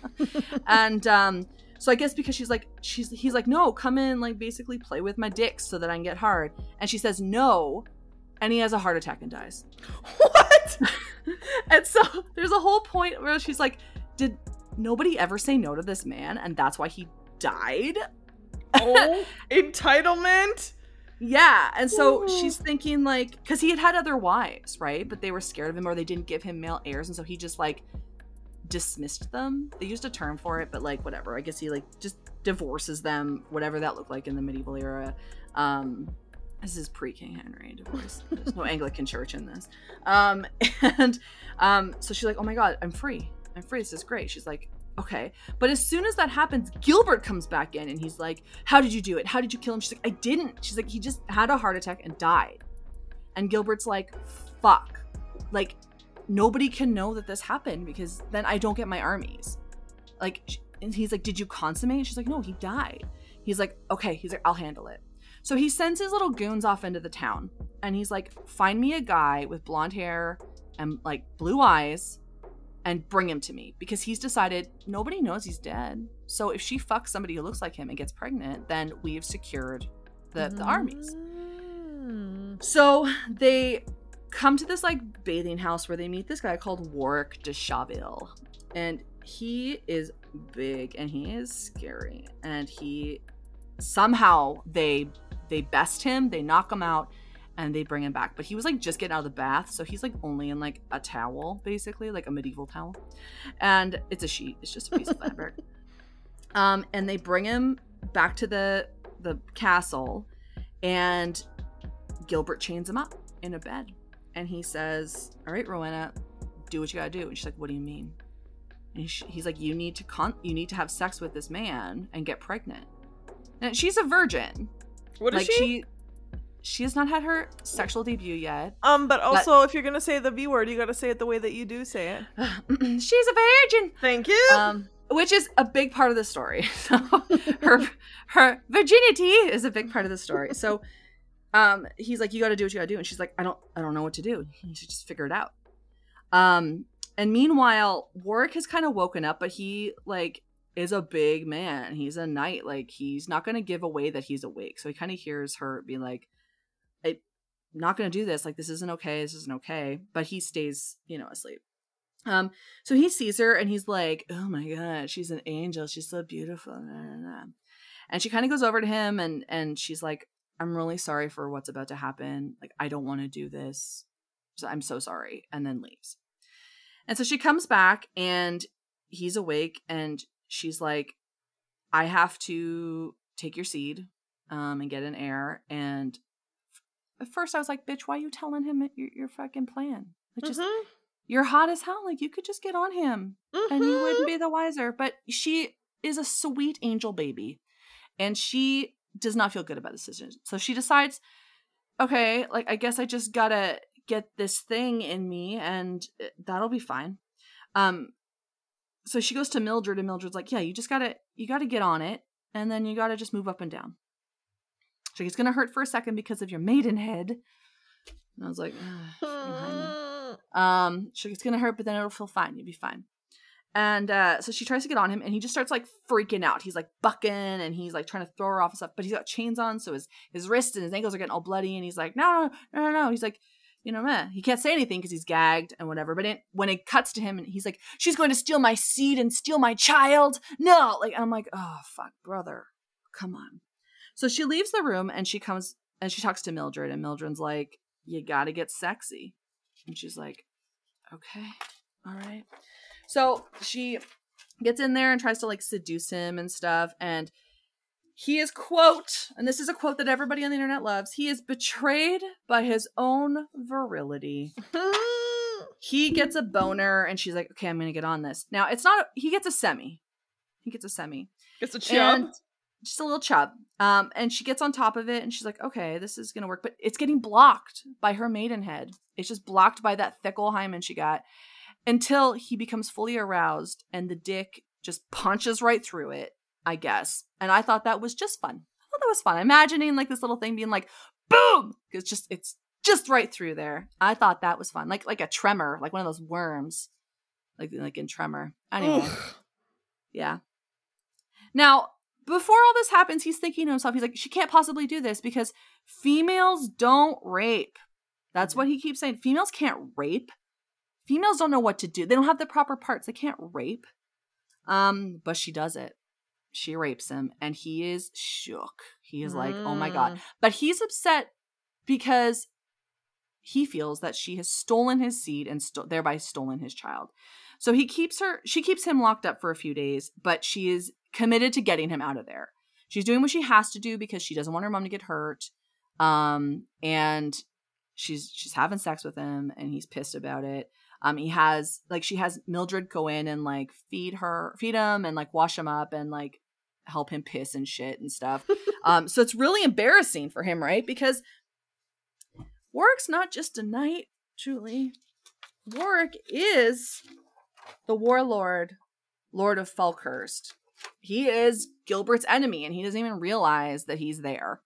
and um, so I guess because she's like, she's he's like, no, come in, like basically play with my dick so that I can get hard. And she says no, and he has a heart attack and dies. what? And so there's a whole point where she's like, did nobody ever say no to this man, and that's why he died? Oh, entitlement. Yeah, and so Ooh. she's thinking like, because he had had other wives, right? But they were scared of him, or they didn't give him male heirs, and so he just like dismissed them. They used a term for it, but like whatever. I guess he like just divorces them, whatever that looked like in the medieval era. Um, this is pre King Henry divorce. There's no Anglican church in this. Um, and um, so she's like, oh my god, I'm free. Free. This is great. She's like, okay. But as soon as that happens, Gilbert comes back in and he's like, how did you do it? How did you kill him? She's like, I didn't. She's like, he just had a heart attack and died. And Gilbert's like, fuck. Like, nobody can know that this happened because then I don't get my armies. Like, and he's like, did you consummate? She's like, no, he died. He's like, okay. He's like, I'll handle it. So he sends his little goons off into the town and he's like, find me a guy with blonde hair and like blue eyes and bring him to me because he's decided nobody knows he's dead. So if she fucks somebody who looks like him and gets pregnant, then we've secured the, the armies. Mm. So they come to this like bathing house where they meet this guy called Warwick de Chaville. And he is big and he is scary. And he somehow they they best him, they knock him out, and they bring him back. But he was like just getting out of the bath, so he's like only in like a towel, basically, like a medieval towel. And it's a sheet, it's just a piece of fabric. Um, and they bring him back to the the castle, and Gilbert chains him up in a bed. And he says, All right, Rowena, do what you gotta do. And she's like, What do you mean? And he's like, You need to con- you need to have sex with this man and get pregnant. And she's a virgin. What is like she? she she has not had her sexual debut yet. Um, but also if you're gonna say the V word, you gotta say it the way that you do say it. she's a virgin. Thank you. Um, which is a big part of the story. So her her virginity is a big part of the story. So um he's like, You gotta do what you gotta do. And she's like, I don't I don't know what to do. You should just figure it out. Um and meanwhile, Warwick has kind of woken up, but he like is a big man. He's a knight. Like he's not gonna give away that he's awake. So he kind of hears her be like, not gonna do this. Like this isn't okay. This isn't okay. But he stays, you know, asleep. Um, so he sees her and he's like, "Oh my god, she's an angel. She's so beautiful." And she kind of goes over to him and and she's like, "I'm really sorry for what's about to happen. Like I don't want to do this. So I'm so sorry." And then leaves. And so she comes back and he's awake and she's like, "I have to take your seed um and get an heir." And at first I was like, "Bitch, why are you telling him your, your fucking plan?" Like just Mhm. you're hot as hell. Like you could just get on him and you wouldn't be the wiser. But she is a sweet angel baby. And she does not feel good about the decision. So she decides, okay, like I guess I just gotta get this thing in me and uh, that'll be fine. Um so she goes to Mildred and Mildred's like, yeah, you just gotta you gotta get on it and then you gotta just move up and down. She's like, it's gonna hurt for a second because of your maidenhead. And I was like, "Ugh, behind me." Um, she's like, it's gonna hurt, but then it'll feel fine. You'll be fine. And uh, so she tries to get on him, and he just starts like freaking out. He's like bucking, and he's like trying to throw her off and stuff. But he's got chains on, so his his wrists and his ankles are getting all bloody. And he's like, no, no, no, no, no. He's like, you know, meh. he can't say anything because he's gagged and whatever. But it, when it cuts to him, and he's like, she's going to steal my seed and steal my child. No, like I'm like, oh fuck, brother, come on. So she leaves the room, and she comes and she talks to Mildred, and Mildred's like, you got to get sexy, and she's like, okay, all right. So she gets in there and tries to like seduce him and stuff. And he is, quote, and this is a quote that everybody on the internet loves he is betrayed by his own virility. He gets a boner and she's like, okay, I'm going to get on this. Now, it's not, he gets a semi. He gets a semi. Gets a chub. And just a little chub. Um, and she gets on top of it and she's like, okay, this is gonna work. But it's getting blocked by her maidenhead. It's just blocked by that thick old hymen she got until he becomes fully aroused and the dick just punches right through it, I guess. And I thought that was just fun. I thought that was fun. Imagining like this little thing being like, boom! It's just it's just right through there. I thought that was fun. Like like a tremor, like one of those worms. Like like in Tremor. Anyway. Yeah. Now, before all this happens, he's thinking to himself, he's like, she can't possibly do this because females don't rape. That's what he keeps saying. Females can't rape. Females don't know what to do. They don't have the proper parts. They can't rape. Um, but she does it. She rapes him, and he is shook. He is like, oh my god. Mm. But he's upset because he feels that she has stolen his seed and sto- thereby stolen his child. So he keeps her, she keeps him locked up for a few days, but she is committed to getting him out of there. She's doing what she has to do because she doesn't want her mom to get hurt. Um, and she's she's having sex with him, and he's pissed about it. Um, he has like she has Mildred go in and like feed her, feed him, and like wash him up, and like help him piss and shit and stuff. um, so it's really embarrassing for him, right? Because Warwick's not just a knight, truly. Warwick is the warlord, Lord of Falkhurst. He is Gilbert's enemy, and he doesn't even realize that he's there.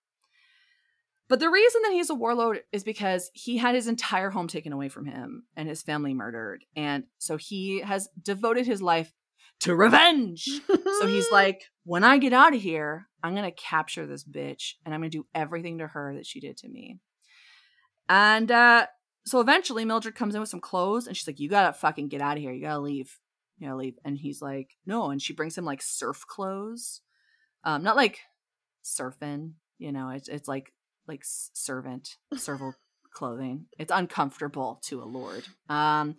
But the reason that he's a warlord is because he had his entire home taken away from him and his family murdered. And so he has devoted his life to revenge. So he's like, when I get out of here, I'm going to capture this bitch and I'm going to do everything to her that she did to me. And uh, so eventually Mildred comes in with some clothes and she's like, You gotta fucking get out of here. You gotta leave. You gotta leave. And he's like, No. And she brings him like serf clothes. Um, not like surfing, you know, it's it's like like servant, serval clothing. It's uncomfortable to a lord. Um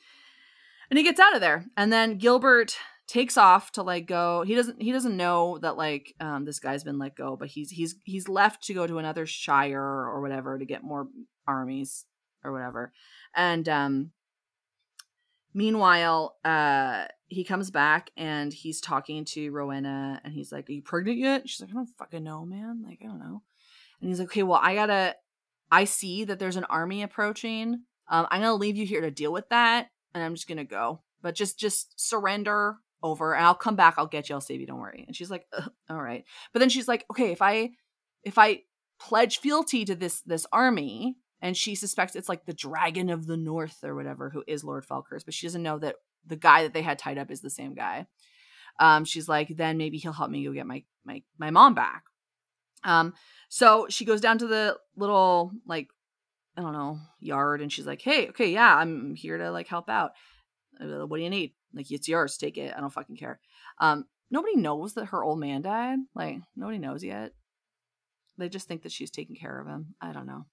and he gets out of there. And then Gilbert takes off to like go he doesn't he doesn't know that like um this guy's been let go but he's he's he's left to go to another shire or whatever to get more armies or whatever and um meanwhile uh he comes back and he's talking to rowena and he's like are you pregnant yet she's like i don't fucking know man like i don't know and he's like okay well i gotta i see that there's an army approaching um i'm gonna leave you here to deal with that and i'm just gonna go but just just surrender over and I'll come back. I'll get you. I'll save you. Don't worry. And she's like, all right. But then she's like, okay, if I, if I pledge fealty to this, this army and she suspects it's like the dragon of the North or whatever, who is Lord Falkers, but she doesn't know that the guy that they had tied up is the same guy. Um, she's like, then maybe he'll help me go get my, my, my mom back. Um, so she goes down to the little, like, I don't know, yard and she's like, hey, okay, yeah, I'm here to like help out. Uh, what do you need? Like it's yours, take it. I don't fucking care. Um, nobody knows that her old man died. Like nobody knows yet. They just think that she's taking care of him. I don't know.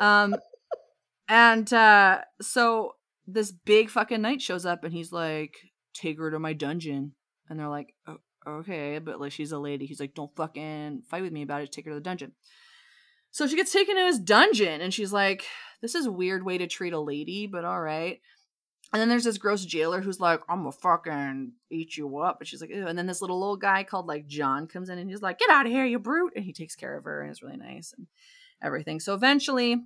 um, and uh, so this big fucking knight shows up and he's like, "Take her to my dungeon." And they're like, oh, "Okay, but like she's a lady." He's like, "Don't fucking fight with me about it. Take her to the dungeon." So she gets taken to his dungeon and she's like, "This is a weird way to treat a lady, but all right." And then there's this gross jailer who's like, I'm gonna fucking eat you up. And she's like, Ew. And then this little old guy called like John comes in and he's like, Get out of here, you brute. And he takes care of her and is really nice and everything. So eventually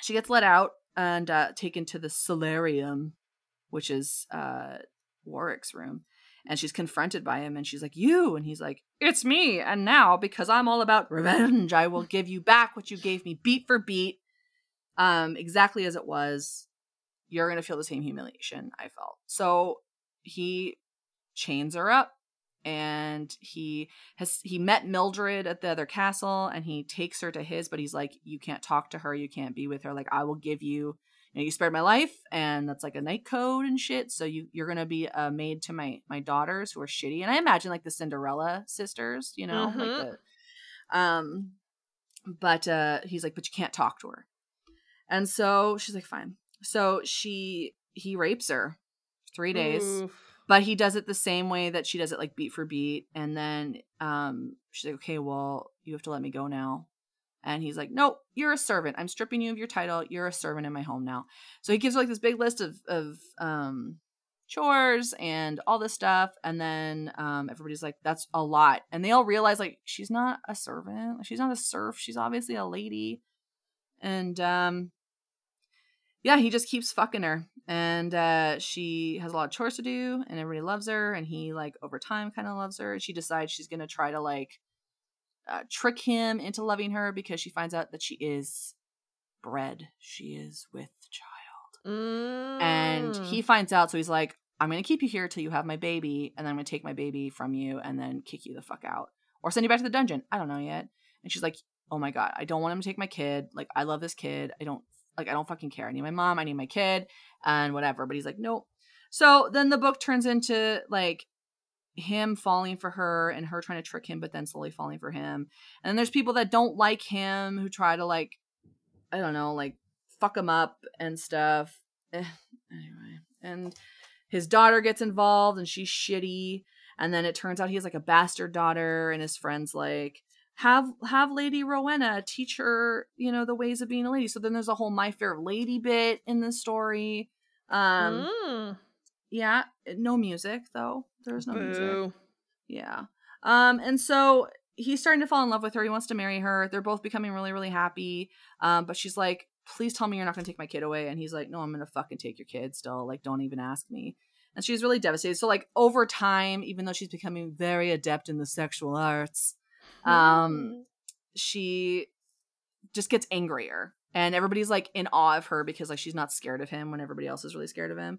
she gets let out and uh, taken to the solarium, which is uh, Warwick's room. And she's confronted by him and she's like, You. And he's like, It's me. And now, because I'm all about revenge, I will give you back what you gave me beat for beat, um, exactly as it was you're going to feel the same humiliation I felt. So he chains her up and he has he met Mildred at the other castle and he takes her to his but he's like you can't talk to her, you can't be with her like I will give you you know you spared my life and that's like a knight code and shit so you you're going to be a maid to my my daughters who are shitty and I imagine like the Cinderella sisters, you know, mm-hmm. like the um but uh he's like but you can't talk to her. And so she's like fine. So she he rapes her three days. Oof. But he does it the same way that she does it, like beat for beat. And then um, she's like, okay, well, you have to let me go now. And he's like, No, you're a servant. I'm stripping you of your title. You're a servant in my home now. So he gives her like this big list of, of um, chores and all this stuff. And then um, everybody's like, that's a lot. And they all realize, like, she's not a servant. She's not a serf. She's obviously a lady. And um, yeah, he just keeps fucking her. And uh, she has a lot of chores to do, and everybody loves her. And he, like, over time kind of loves her. She decides she's going to try to, like, uh, trick him into loving her because she finds out that she is bred. She is with child. Mm. And he finds out, so he's like, I'm going to keep you here till you have my baby, and then I'm going to take my baby from you and then kick you the fuck out. Or send you back to the dungeon. I don't know yet. And she's like, Oh my God, I don't want him to take my kid. Like, I love this kid. I don't like, I don't fucking care. I need my mom, I need my kid, and whatever. But he's like, nope. So then the book turns into like him falling for her and her trying to trick him, but then slowly falling for him. And there's people that don't like him who try to like, I don't know, like fuck him up and stuff. Eh, anyway, and his daughter gets involved and she's shitty. And then it turns out he has like a bastard daughter, and his friends like, have have Lady Rowena teach her, you know, the ways of being a lady. So then there's a whole My Fair Lady bit in the story. Um mm. yeah, no music though. There's no Boo. music. Yeah. Um and so he's starting to fall in love with her. He wants to marry her. They're both becoming really really happy. Um but she's like, "Please tell me you're not going to take my kid away." And he's like, "No, I'm going to fucking take your kid still. Like don't even ask me." And she's really devastated. So like over time, even though she's becoming very adept in the sexual arts, um mm. she just gets angrier and everybody's like in awe of her because like she's not scared of him when everybody else is really scared of him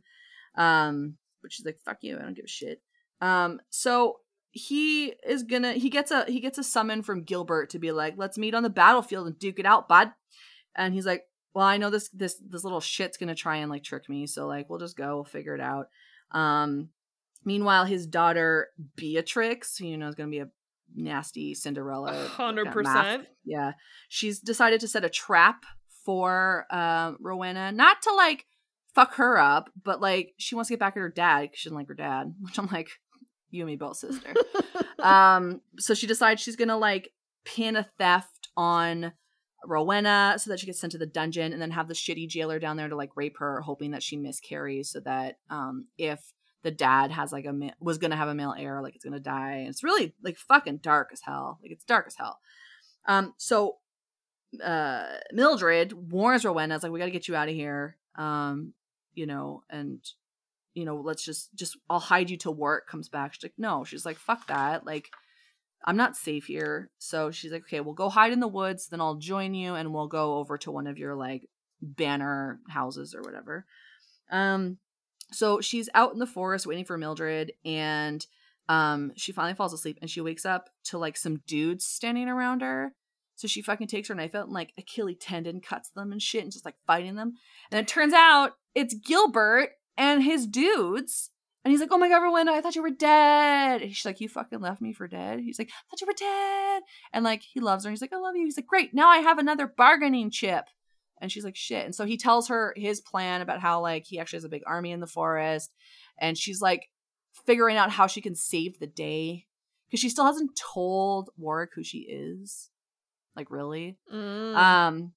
um but she's like fuck you i don't give a shit um so he is gonna he gets a he gets a summon from gilbert to be like let's meet on the battlefield and duke it out bud and he's like well, I know this this this little shit's gonna try and like trick me, so like we'll just go, we'll figure it out. Um, meanwhile, his daughter Beatrix, you know, is gonna be a nasty Cinderella. Hundred percent. Yeah, she's decided to set a trap for uh, Rowena, not to like fuck her up, but like she wants to get back at her dad because she doesn't like her dad. Which I'm like, you and me both, sister. um, so she decides she's gonna like pin a theft on Rowena so that she gets sent to the dungeon, and then have the shitty jailer down there to like rape her, hoping that she miscarries, so that um, if the dad has like a ma- was gonna have a male heir, like it's gonna die. And it's really like fucking dark as hell. Like it's dark as hell. Um, so uh Mildred warns Rowena, it's like we got to get you out of here. Um, you know, and you know, let's just just I'll hide you till Warwick comes back. She's like, no. She's like, fuck that. Like, I'm not safe here. So she's like, okay, we'll go hide in the woods. Then I'll join you, and we'll go over to one of your like banner houses or whatever. Um, so she's out in the forest waiting for Mildred, and um, she finally falls asleep, and she wakes up to like some dudes standing around her. So she fucking takes her knife out and like Achilles tendon cuts them and shit and just like fighting them. And it turns out it's Gilbert and his dudes. And he's like, Oh my god, Rowena, I thought you were dead. And she's like, You fucking left me for dead. He's like, I thought you were dead. And like he loves her. And he's like, I love you. He's like, Great, now I have another bargaining chip. And she's like, Shit. And so he tells her his plan about how like he actually has a big army in the forest. And she's like figuring out how she can save the day. Because she still hasn't told Warwick who she is. Like, really? Mm. Um,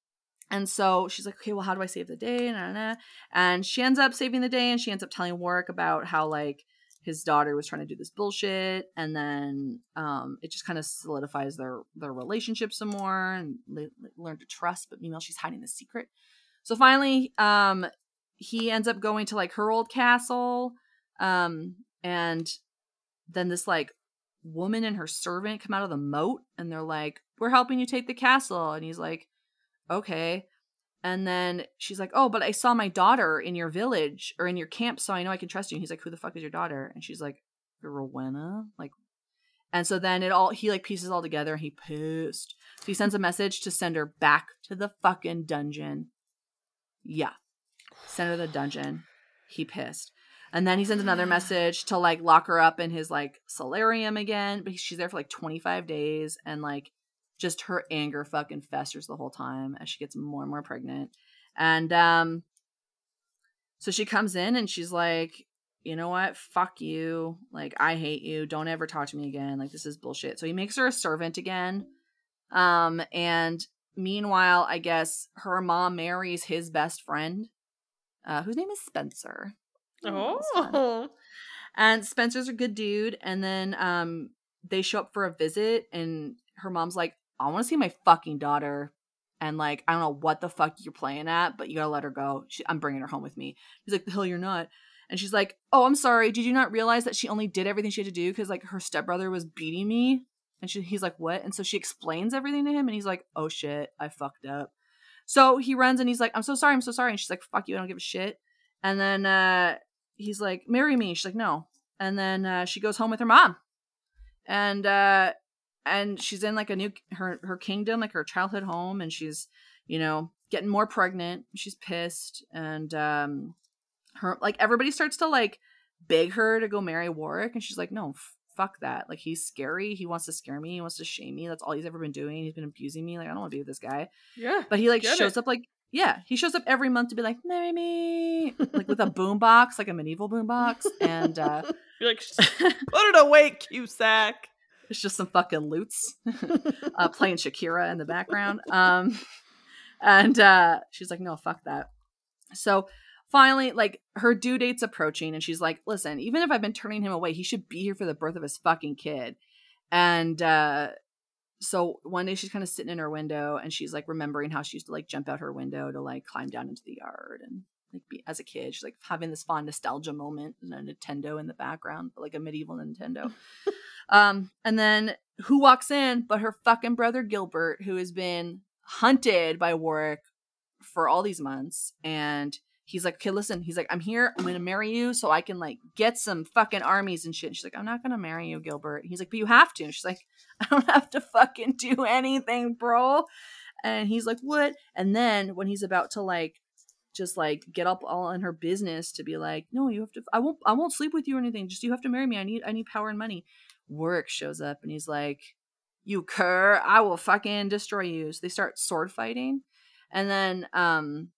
and so she's like, okay, well, how do I save the day? Nah, nah, nah. And she ends up saving the day, and she ends up telling Warwick about how like his daughter was trying to do this bullshit, and then um, it just kind of solidifies their their relationship some more, and they learn to trust. But meanwhile, she's hiding the secret. So finally, um, he ends up going to like her old castle, um, and then this like woman and her servant come out of the moat, and they're like, "We're helping you take the castle," and he's like okay. And then she's like, Oh, but I saw my daughter in your village or in your camp, so I know I can trust you. And he's like, Who the fuck is your daughter? And she's like, Rowena? Like, and so then it all, he like pieces all together and he pissed. So he sends a message to send her back to the fucking dungeon. Yeah. Send her to the dungeon. He pissed. And then he sends another message to like lock her up in his like solarium again. But she's there for like 25 days and like just her anger fucking festers the whole time as she gets more and more pregnant. And um so she comes in and she's like, "You know what? Fuck you. Like I hate you. Don't ever talk to me again. Like this is bullshit." So he makes her a servant again. Um and meanwhile, I guess her mom marries his best friend, uh whose name is Spencer. Oh. Oh. And Spencer's a good dude. And then um they show up for a visit and her mom's like, I want to see my fucking daughter. And like, I don't know what the fuck you're playing at, but you gotta let her go. She, I'm bringing her home with me. He's like, the hell you're not. And she's like, oh, I'm sorry. Did you not realize that she only did everything she had to do because like her stepbrother was beating me? And she, he's like, what? And so she explains everything to him, and he's like, oh shit, I fucked up. So he runs and he's like, I'm so sorry, I'm so sorry. And she's like, fuck you, I don't give a shit. And then uh, he's like, marry me. She's like, no. And then uh, she goes home with her mom. And uh, and she's in like a new her her kingdom, like her childhood home, and she's you know getting more pregnant. She's pissed, and um, her like everybody starts to like beg her to go marry Warwick, and she's like, no. F- Fuck that. Like, he's scary. He wants to scare me. He wants to shame me. That's all he's ever been doing. He's been abusing me. Like, I don't want to be with this guy. Yeah. But he, like, shows it. up, like, yeah, he shows up every month to be like, marry me. like, with a boombox, like a medieval boombox. And, uh, You're like, Put it away, Cusack. It's just some fucking lutes uh, playing Shakira in the background. Um, and uh, she's like, no, fuck that. So finally, like her due date's approaching, and she's like, listen, even if I've been turning him away, he should be here for the birth of his fucking kid. And uh, so one day she's kind of sitting in her window, and she's like remembering how she used to like jump out her window to like climb down into the yard and like be as a kid. She's like having this fond nostalgia moment and a Nintendo in the background, but like a medieval Nintendo. Um, and then who walks in but her fucking brother Gilbert, who has been hunted by Warwick for all these months. And he's like, okay, listen, he's like, I'm here, I'm gonna marry you so I can like get some fucking armies and shit. And she's like, I'm not gonna marry you, Gilbert. He's like, but you have to. And she's like, I don't have to fucking do anything, bro. And he's like, what? And then when he's about to like just like get up all in her business to be like, no, you have to I won't I won't sleep with you or anything. Just you have to marry me. I need I need power and money. Warwick shows up and he's like, You cur, I will fucking destroy you. So they start sword fighting. And then um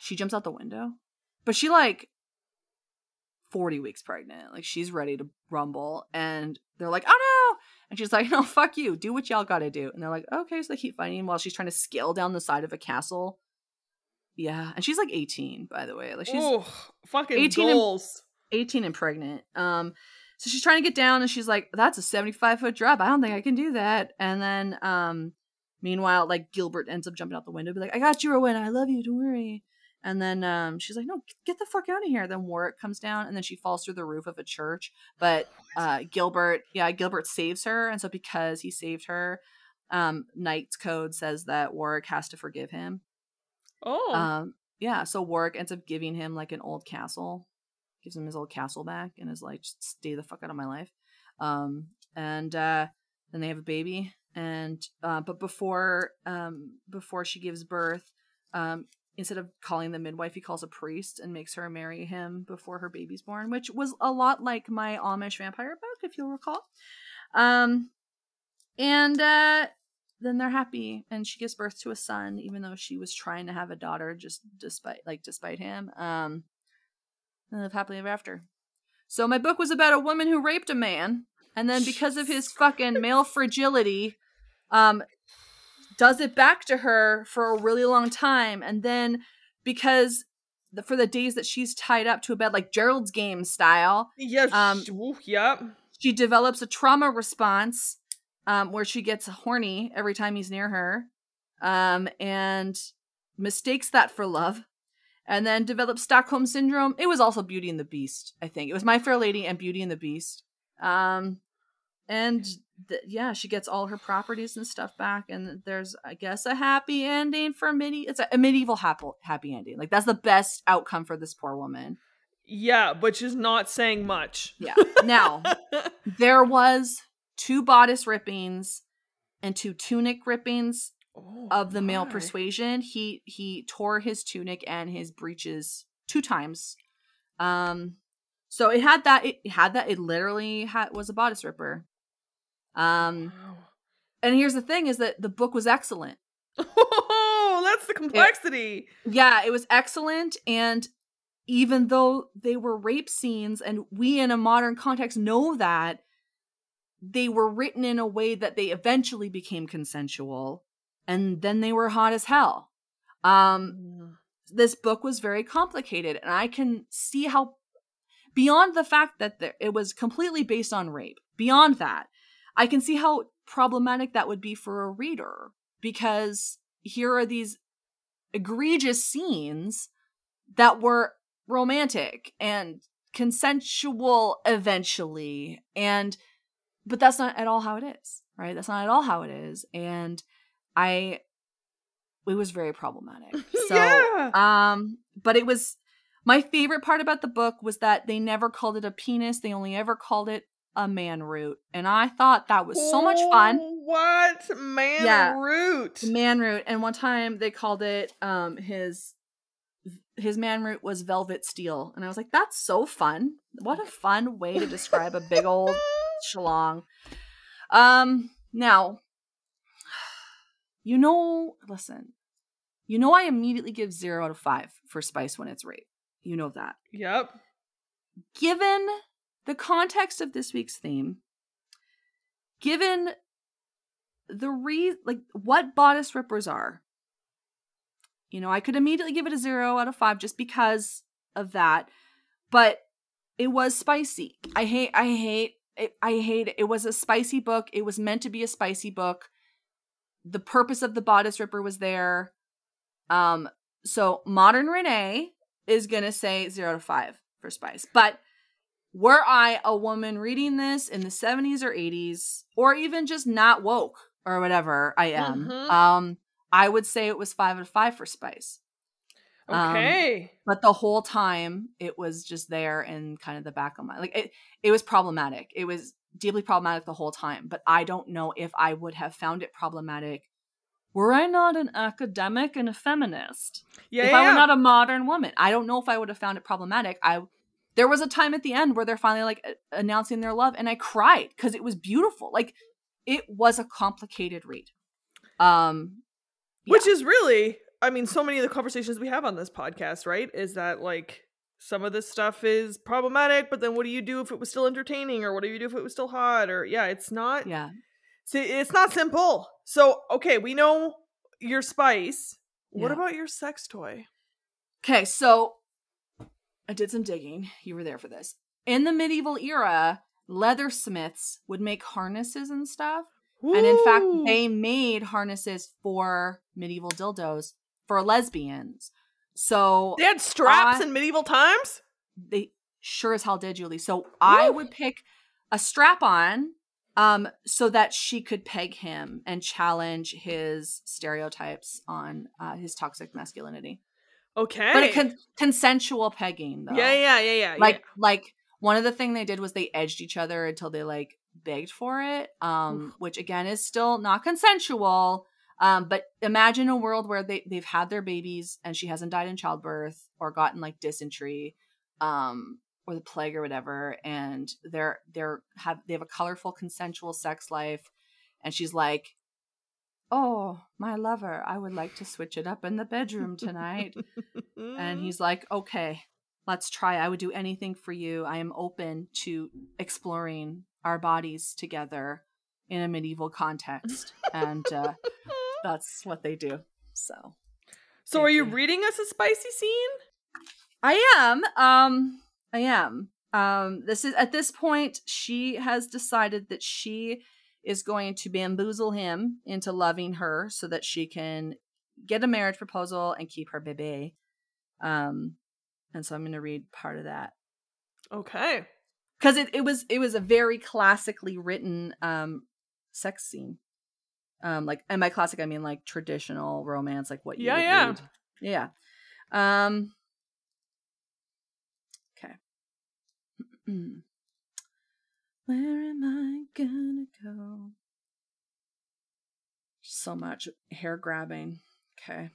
she jumps out the window. But she like 40 weeks pregnant. Like she's ready to rumble. And they're like, oh no. And she's like, no, fuck you. Do what y'all gotta do. And they're like, okay. So they keep fighting while she's trying to scale down the side of a castle. Yeah. And she's like 18, by the way. Like she's Ooh, fucking 18 and- 18 and pregnant. Um, so she's trying to get down and she's like, that's a 75 foot drop. I don't think I can do that. And then, um, meanwhile, like Gilbert ends up jumping out the window, be like, I got you, Rowena. I love you. Don't worry. And then um, she's like, no, get the fuck out of here. Then Warwick comes down and then she falls through the roof of a church. But uh, Gilbert, yeah, Gilbert saves her. And so because he saved her, um, Knight's Code says that Warwick has to forgive him. Oh. Um, yeah, so Warwick ends up giving him like an old castle, gives him his old castle back, and is like, "Just stay the fuck out of my life. Um, and uh, then they have a baby, and uh, but before um before she gives birth, um, instead of calling the midwife, he calls a priest and makes her marry him before her baby's born, which was a lot like my Amish vampire book, if you'll recall. Um, and uh, then they're happy and she gives birth to a son even though she was trying to have a daughter just despite like despite him um and live happily ever after so my book was about a woman who raped a man and then because of his fucking male fragility um does it back to her for a really long time and then because the, for the days that she's tied up to a bed like gerald's game style yeah. um, yep. she develops a trauma response um, where she gets horny every time he's near her um, and mistakes that for love and then develops stockholm syndrome. It was also beauty and the beast i think. It was my fair lady and beauty and the beast. Um, and th- yeah she gets all her properties and stuff back and there's i guess a happy ending for midi it's a, a medieval happy, happy ending. Like that's the best outcome for this poor woman. Yeah, but she's not saying much. yeah. Now there was two bodice rippings and two tunic rippings Oh, of the male persuasion. He he tore his tunic and his breeches two times. Um so it had that it had that it literally had was a bodice ripper. Um Wow. and here's the thing is that the book was excellent. Oh, that's the complexity. yeah it was excellent and even though they were rape scenes and we in a modern context know that they were written in a way that they eventually became consensual and then they were hot as hell um Yeah. this book was very complicated and i can see how beyond the fact that there, it was completely based on rape beyond that i can see how problematic that would be for a reader because here are these egregious scenes that were romantic and consensual eventually and but that's not at all how it is right that's not at all how it is and i it was very problematic so yeah. um, but it was my favorite part about the book was that they never called it a penis. They only ever called it a man root. And I thought that was so much fun. What man Yeah. root? Man root. And one time they called it um his his man root was velvet steel. And I was like, that's so fun. What a fun way to describe a big old schlong. Um now you know, listen. You know I immediately give 0 out of 5 for spice when it's rape. You know that. Yep. given the context of this week's theme, given the re like what bodice rippers are, you know, I could immediately give it a zero out of five just because of that. But it was spicy. I hate. I hate. It, I hate it. It was a spicy book. It was meant to be a spicy book. The purpose of the bodice ripper was there. Um. So modern Renee is gonna say zero to five for spice, but were I a woman reading this in the 70s or 80s, or even just not woke or whatever I am, Mhm. um, I would say it was five out of five for Spice. Um, Okay. But the whole time it was just there in kind of the back of my like it it was problematic. It was deeply problematic the whole time. But I don't know if I would have found it problematic were I not an academic and a feminist, Yeah, if yeah, I were yeah. not a modern woman, I don't know if I would have found it problematic. I there was a time at the end where they're finally like announcing their love, and I cried because it was beautiful. Like it was a complicated read. Um, Which is really, I mean, so many of the conversations we have on this podcast, right? Is that like some of this stuff is problematic, but then what do you do if it was still entertaining, or what do you do if it was still hot, or yeah, it's not. yeah, See, it's not simple. So okay, we know your spice. What Yeah. about your sex toy? Okay, so I did some digging. You were there for this. In the medieval era, leathersmiths would make harnesses and stuff. And in fact, they made harnesses for medieval dildos for lesbians. So they had straps I- in medieval times. they sure as hell did, Julie. So I would pick a strap on um so that she could peg him and challenge his stereotypes on uh, his toxic masculinity. Okay, But a con- consensual pegging though. yeah, yeah, yeah, yeah. like like one of the thing they did was they edged each other until they like begged for it um which again is still not consensual um but imagine a world where they they've had their babies and she hasn't died in childbirth or gotten like dysentery um or the plague or whatever and they're they're have they have a colorful consensual sex life and she's like oh my lover i would like to switch it up in the bedroom tonight and he's like, okay, let's try. I would do anything for you. I am open to exploring our bodies together in a medieval context. and uh, that's what they do. So So, are you you. reading us a spicy scene? I am. Um, I am. Um, this is at this point, she has decided that she is going to bamboozle him into loving her so that she can get a marriage proposal and keep her baby. Um, and so I'm going to read part of that Okay. because it, it was it was a very classically written um sex scene. Um, like and by classic I mean like traditional romance, like what you Yeah, yeah. read. yeah. Um. Okay. Where am I gonna go? So much hair grabbing. Okay.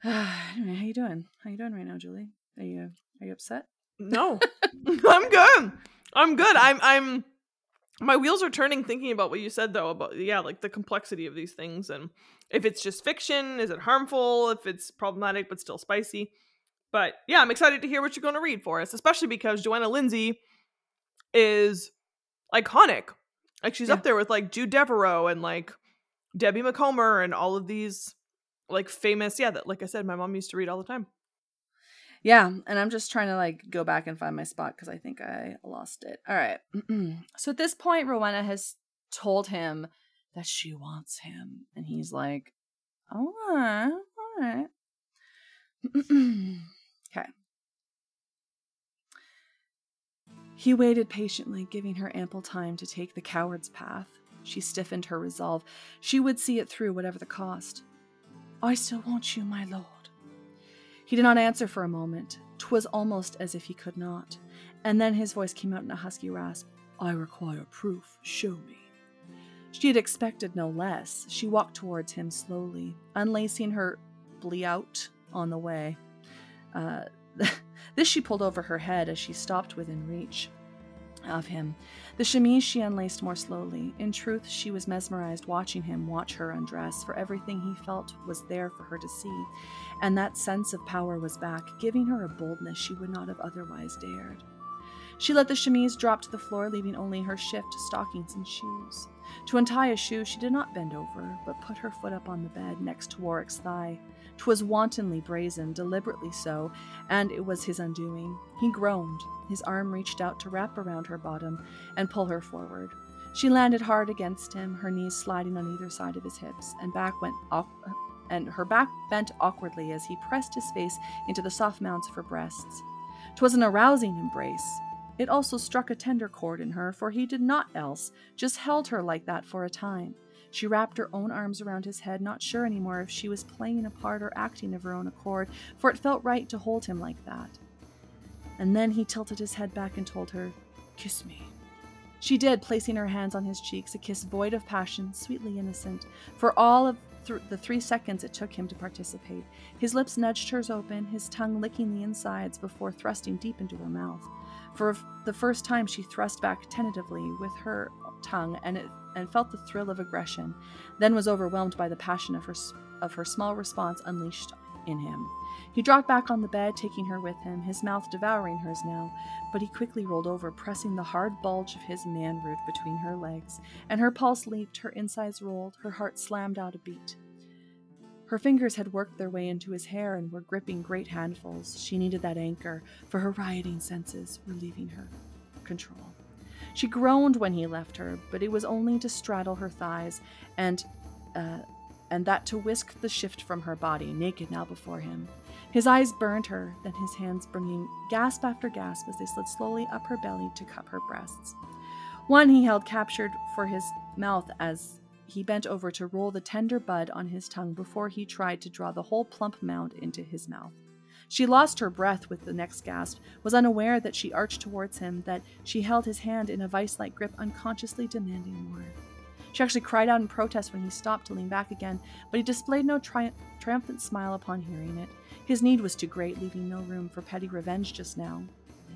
anyway, how you doing? How you doing right now, Julie? Are you are you upset? No, I'm good. I'm good. I'm. I'm. My wheels are turning thinking about what you said though about yeah, like the complexity of these things and if it's just fiction, is it harmful? If it's problematic but still spicy. But yeah, I'm excited to hear what you're going to read for us, especially because Johanna Lindsey is iconic. Like she's up there with like Jude Devereaux and like Debbie Macomber and all of these like famous yeah that like I said my mom used to read all the time. Yeah, and I'm just trying to like go back and find my spot because I think I lost it. All right. so at this point, Rowena has told him that she wants him, and he's like, "All right, all right." okay. He waited patiently, giving her ample time to take the coward's path. She stiffened her resolve. She would see it through, whatever the cost. I still want you, my lord. He did not answer for a moment. 'Twas almost as if he could not. And then his voice came out in a husky rasp. I require proof. Show me. She had expected no less. She walked towards him slowly, unlacing her bliaut on the way. Uh, this she pulled over her head as she stopped within reach of him. The chemise she unlaced more slowly. In truth, she was mesmerized watching him watch her undress, for everything he felt was there for her to see, and that sense of power was back, giving her a boldness she would not have otherwise dared. She let the chemise drop to the floor, leaving only her shift stockings and shoes. To untie a shoe, she did not bend over, but put her foot up on the bed next to Warwick's thigh. 'Twas wantonly brazen, deliberately so, and it was his undoing. He groaned. His arm reached out to wrap around her bottom and pull her forward. She landed hard against him, her knees sliding on either side of his hips, and back went off, and her back bent awkwardly as he pressed his face into the soft mounds of her breasts. 'Twas an arousing embrace. It also struck a tender chord in her, for he did not else, just held her like that for a time. She wrapped her own arms around his head, not sure anymore if she was playing a part or acting of her own accord, for it felt right to hold him like that. And then he tilted his head back and told her, Kiss me. She did, placing her hands on his cheeks, a kiss void of passion, sweetly innocent. For all of th- the three seconds it took him to participate, his lips nudged hers open, his tongue licking the insides before thrusting deep into her mouth. For the first time, she thrust back tentatively with her tongue and, it, and felt the thrill of aggression, then was overwhelmed by the passion of her, of her small response unleashed in him. He dropped back on the bed, taking her with him, his mouth devouring hers now, but he quickly rolled over, pressing the hard bulge of his man root between her legs, and her pulse leaped, her insides rolled, her heart slammed out a beat. Her fingers had worked their way into his hair and were gripping great handfuls. She needed that anchor, for her rioting senses were leaving her control. She groaned when he left her, but it was only to straddle her thighs and uh, and that to whisk the shift from her body, naked now before him. His eyes burned her, then his hands bringing gasp after gasp as they slid slowly up her belly to cup her breasts. One he held captured for his mouth as he bent over to roll the tender bud on his tongue before he tried to draw the whole plump mound into his mouth. She lost her breath with the next gasp, was unaware that she arched towards him, that she held his hand in a vice like grip, unconsciously demanding more. She actually cried out in protest when he stopped to lean back again, but he displayed no tri- triumphant smile upon hearing it. His need was too great, leaving no room for petty revenge just now.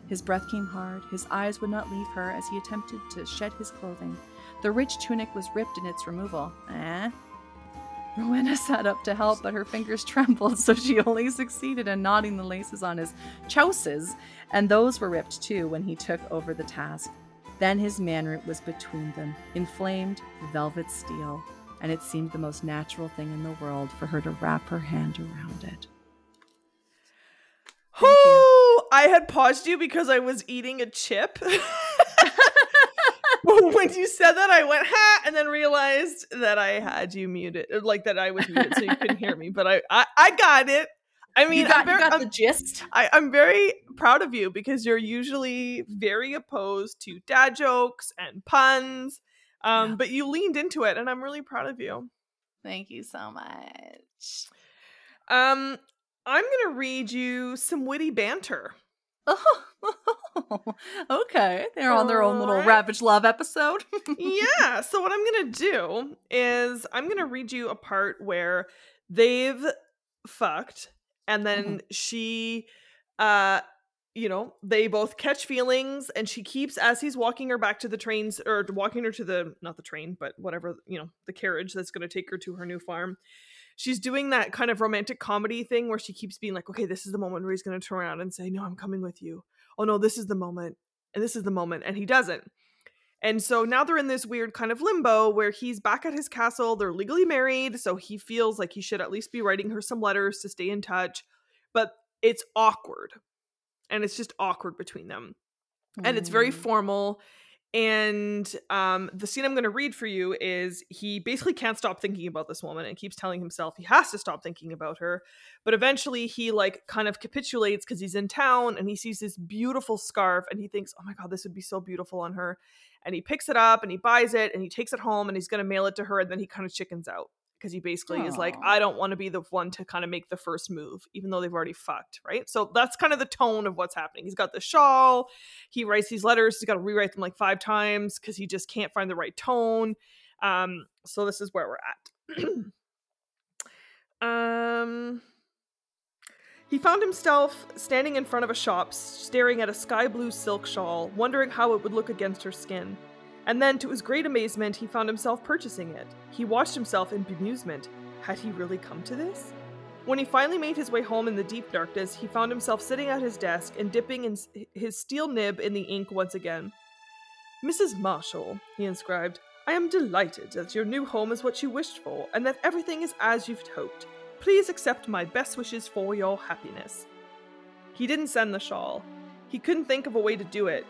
His breath came hard, his eyes would not leave her as he attempted to shed his clothing. The rich tunic was ripped in its removal. Eh? Rowena sat up to help, but her fingers trembled, so she only succeeded in knotting the laces on his chausses, and those were ripped too when he took over the task. Then his manroot was between them, inflamed velvet steel, and it seemed the most natural thing in the world for her to wrap her hand around it. Oh, I had paused you because I was eating a chip. when you said that, I went ha, and then realized that I had you muted, like that I was muted, so you couldn't hear me. But I, I, I got it. I mean, you got, I'm very, you got I'm, the gist. I, I'm very proud of you because you're usually very opposed to dad jokes and puns. Um, Yeah. but you leaned into it, and I'm really proud of you. Thank you so much. Um, I'm gonna read you some witty banter. Oh, okay. They're on their own little Alright. Ravage Love episode. yeah. So what I'm gonna do is I'm gonna read you a part where they've fucked, and then she, uh, you know, they both catch feelings, and she keeps as he's walking her back to the trains or walking her to the not the train, but whatever you know, the carriage that's gonna take her to her new farm. She's doing that kind of romantic comedy thing where she keeps being like, okay, this is the moment where he's going to turn around and say, no, I'm coming with you. Oh, no, this is the moment. And this is the moment. And he doesn't. And so now they're in this weird kind of limbo where he's back at his castle. They're legally married. So he feels like he should at least be writing her some letters to stay in touch. But it's awkward. And it's just awkward between them. And it's very Mm. formal. And um, the scene I'm going to read for you is he basically can't stop thinking about this woman and keeps telling himself he has to stop thinking about her. But eventually he like kind of capitulates because he's in town and he sees this beautiful scarf and he thinks, oh my God, this would be so beautiful on her. And he picks it up and he buys it and he takes it home and he's going to mail it to her. And then he kind of chickens out because he basically is like, I don't want to be the one to kind of make the first move, even though they've already fucked, right? So that's kind of the tone of what's happening. He's got the shawl, he writes these letters, he's got to rewrite them like five times because he just can't find the right tone. Um, so this is where we're at. um he found himself standing in front of a shop, staring at a sky blue silk shawl, wondering how it would look against her skin. And then, to his great amazement, he found himself purchasing it. He watched himself in bemusement. Had he really come to this? When he finally made his way home in the deep darkness, he found himself sitting at his desk and dipping in his steel nib in the ink once again. Mrs. Marshall, he inscribed, I am delighted that your new home is what you wished for, and that everything is as you've hoped. Please accept my best wishes for your happiness. He didn't send the shawl. He couldn't think of a way to do it.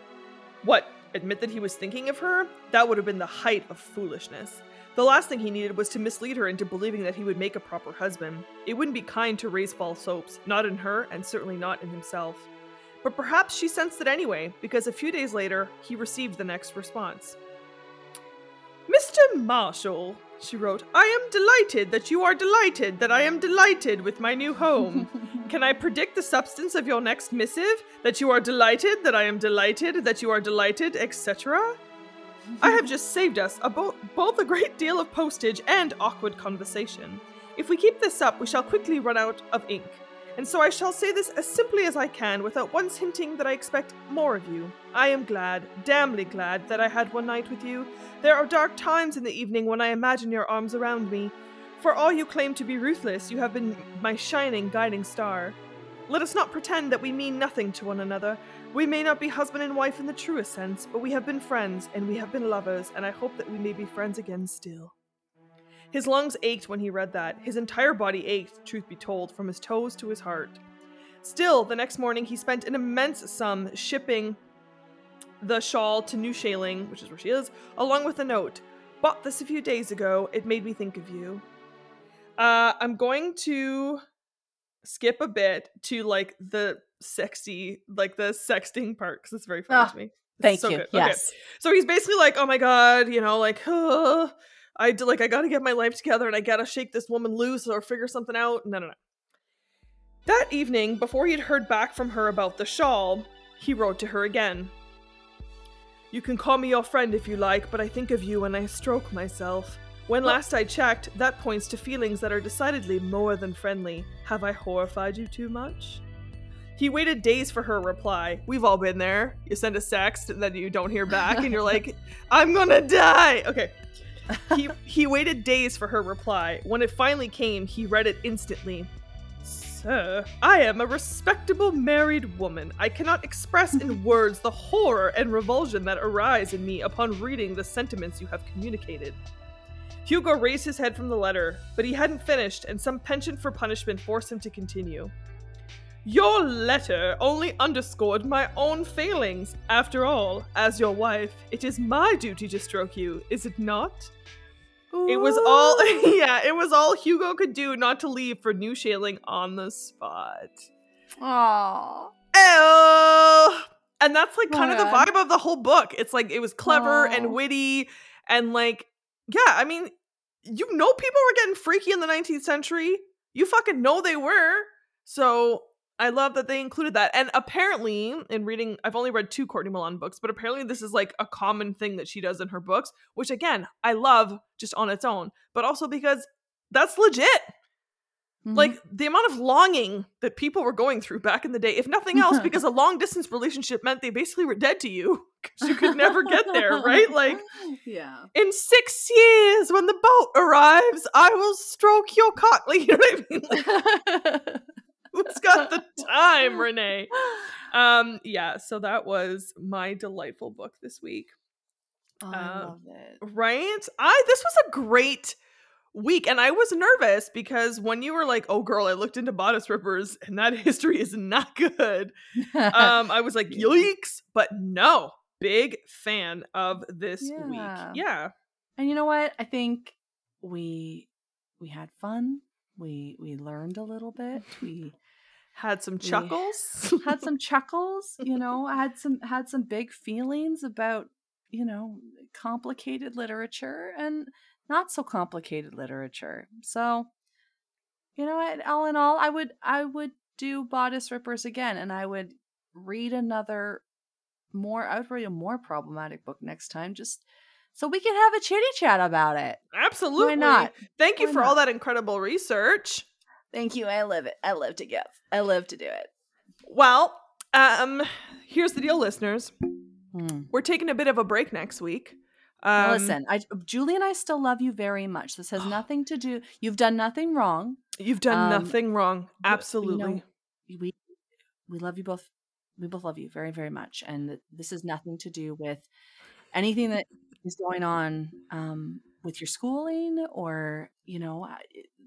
What, admit that he was thinking of her? That would have been the height of foolishness. The last thing he needed was to mislead her into believing that he would make a proper husband. It wouldn't be kind to raise false hopes, not in her, and certainly not in himself. But perhaps she sensed it anyway, because a few days later, he received the next response. Mr. Marshall, she wrote, I am delighted that you are delighted that I am delighted with my new home. Can I predict the substance of your next missive? That you are delighted, that I am delighted, that you are delighted, etc.? I have just saved us a bo- both a great deal of postage and awkward conversation. If we keep this up, we shall quickly run out of ink. And so I shall say this as simply as I can without once hinting that I expect more of you. I am glad, damnly glad, that I had one night with you. There are dark times in the evening when I imagine your arms around me. For all you claim to be ruthless, you have been my shining, guiding star. Let us not pretend that we mean nothing to one another. We may not be husband and wife in the truest sense, but we have been friends, and we have been lovers, and I hope that we may be friends again still. His lungs ached when he read that. His entire body ached, truth be told, from his toes to his heart. Still, the next morning he spent an immense sum shipping the shawl to New Shaling, which is where she is, along with a note. Bought this a few days ago. It made me think of you. Uh, I'm going to skip a bit to like the sexy, like the sexting part because it's very funny Ah, to me. It's Thank so you. good. Okay. Yes. So he's basically like, "Oh my god, you know, like, uh, I d- like I got to get my life together and I got to shake this woman loose or figure something out." No, no, no. That evening, before he'd heard back from her about the shawl, he wrote to her again. You can call me your friend if you like, but I think of you when I stroke myself. When last I checked, that points to feelings that are decidedly more than friendly. Have I horrified you too much? He waited days for her reply. We've all been there. You send a sext and then you don't hear back and you're like, I'm gonna die. Okay. He he waited days for her reply. When it finally came, he read it instantly. Sir, I am a respectable married woman. I cannot express in words the horror and revulsion that arise in me upon reading the sentiments you have communicated. Hugo raised his head from the letter, but he hadn't finished, and some penchant for punishment forced him to continue. Your letter only underscored my own failings. After all, as your wife, it is my duty to stroke you, is it not? It was all yeah, it was all Hugo could do not to leave for New Shaling on the spot. Aww. Oh, and that's like kind of the vibe of the whole book. It's like it was clever Aw. and witty, and like yeah, I mean, you know, people were getting freaky in the 19th century. You fucking know they were. So I love that they included that. And apparently, in reading, I've only read two Courtney Milan books, but apparently this is like a common thing that she does in her books, which again, I love just on its own, but also because that's legit Mhm. like the amount of longing that people were going through back in the day if nothing else because a long distance relationship meant they basically were dead to you because you could never get there right like yeah. in six years when the boat arrives i will stroke your cock like you know what i mean like, who's got the time renee um yeah so that was my delightful book this week Oh, I Uh, love it. right i this was a great week and i was nervous because when you were like oh girl i looked into bodice rippers and that history is not good um i was like yikes but no big fan of this Yeah. week yeah and you know what? I think we we had fun. We we learned a little bit. We had some chuckles had some chuckles, you know, had some had some big feelings about, you know, complicated literature and not so complicated literature. So, you know what, all in all, I would I would do Bodice Rippers again and I would read another more I would read a more problematic book next time just so we can have a chitty chat about it. absolutely Why not? thank you Why for all that incredible research Thank you. I love it. I love to give. I love to do it. well um here's the deal listeners Hmm. we're taking a bit of a break next week um, listen, I, Julie and I still love you very much. This has nothing to do. You've done nothing wrong. you've done um, nothing wrong but, you know, absolutely we we love you both. We both love you very very much, and this is nothing to do with anything that is going on um, with your schooling or you know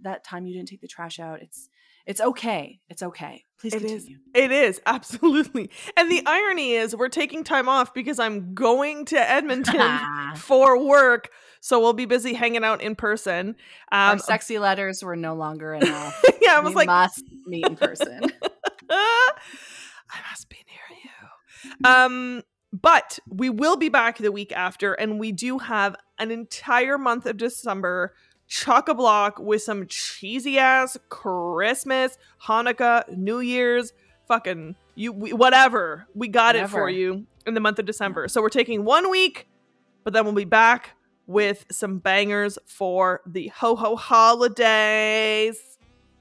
that time you didn't take the trash out. It's it's okay. It's okay. Please It is. continue. It is absolutely. And the irony is we're taking time off because I'm going to Edmonton for work, so we'll be busy hanging out in person. Our Um sexy letters were no longer enough. yeah, I was we like must meet in person. I must be near you. Um but we will be back the week after and we do have an entire month of December chock a block with some cheesy ass Christmas, Hanukkah, New Year's, fucking you we, whatever. We got it for you in the month of December. So we're taking one week But then we'll be back with some bangers for the ho ho holidays.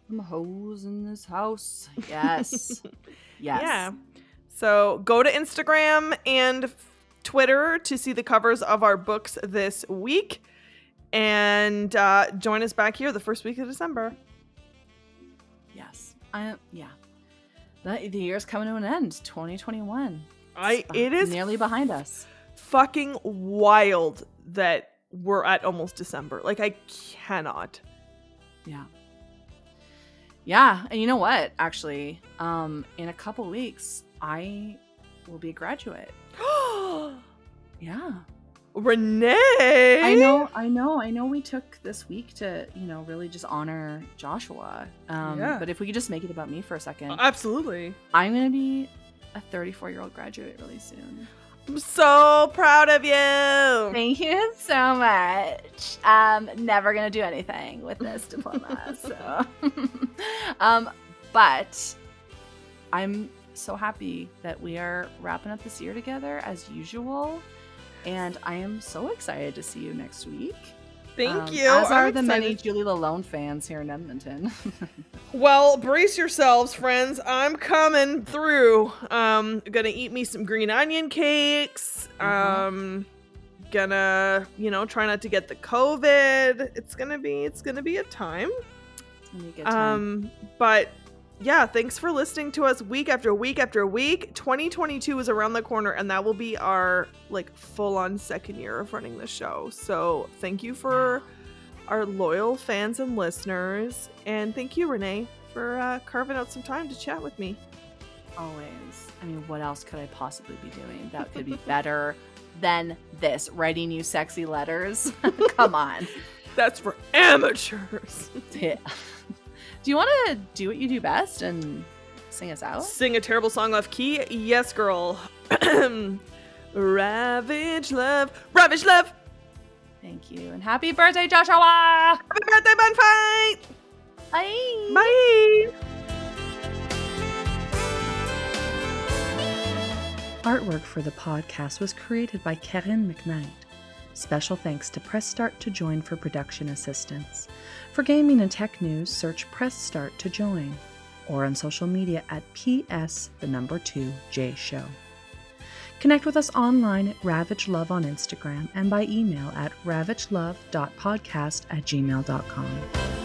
Some hoes in this house. Yes. yes. Yeah. So go to Instagram and Twitter to see the covers of our books this week. And uh, join us back here the first week of December. Yes. I yeah. The, the year's coming to an end. 2021. I It's nearly behind us. fucking wild that we're at almost December. Like I cannot. Yeah. Yeah, and you know what? Actually, um, in a couple weeks, I will be a graduate. Yeah. Renee. I know, I know, I know we took this week to, you know, really just honor Joshua. Um, Yeah. but if we could just make it about me for a second, Absolutely. I'm going to be a 34 year old graduate really soon. I'm so proud of you. Thank you so much. Um, never gonna do anything with this diploma. so, um, but I'm so happy that we are wrapping up this year together as usual, and I am so excited to see you next week. Thank Um, you. As are I'm the many. Julie Lalone fans here in Edmonton. Well, brace yourselves, friends. I'm coming through. Um, gonna eat me some green onion cakes. Mhm. Um, gonna, you know, try not to get the COVID. It's gonna be, it's gonna be a time. It's gonna be a good time. Um, but yeah, thanks for listening to us week after week after week. 2022 is around the corner, and that will be our like full on second year of running the show. So thank you for our loyal fans and listeners, and thank you, Renee, for uh, carving out some time to chat with me. Always. I mean, what else could I possibly be doing that could be better than this? Writing you sexy letters? Come on. That's for amateurs. Yeah. Do you want to do what you do best and sing us out? Sing a terrible song off key? Yes, girl. Ravage love, ravage love. Thank you. And happy birthday, Joshua! Happy birthday, bun fight. Bye. Bye. Artwork for the podcast was created by Karen McKnight. Special thanks to Press Start to Join for production assistance. For gaming and tech news, search Press Start to Join or on social media at PS the number 2 J Show. Connect with us online at Ravage Love on Instagram and by email at ravagelove.podcast at gmail.com.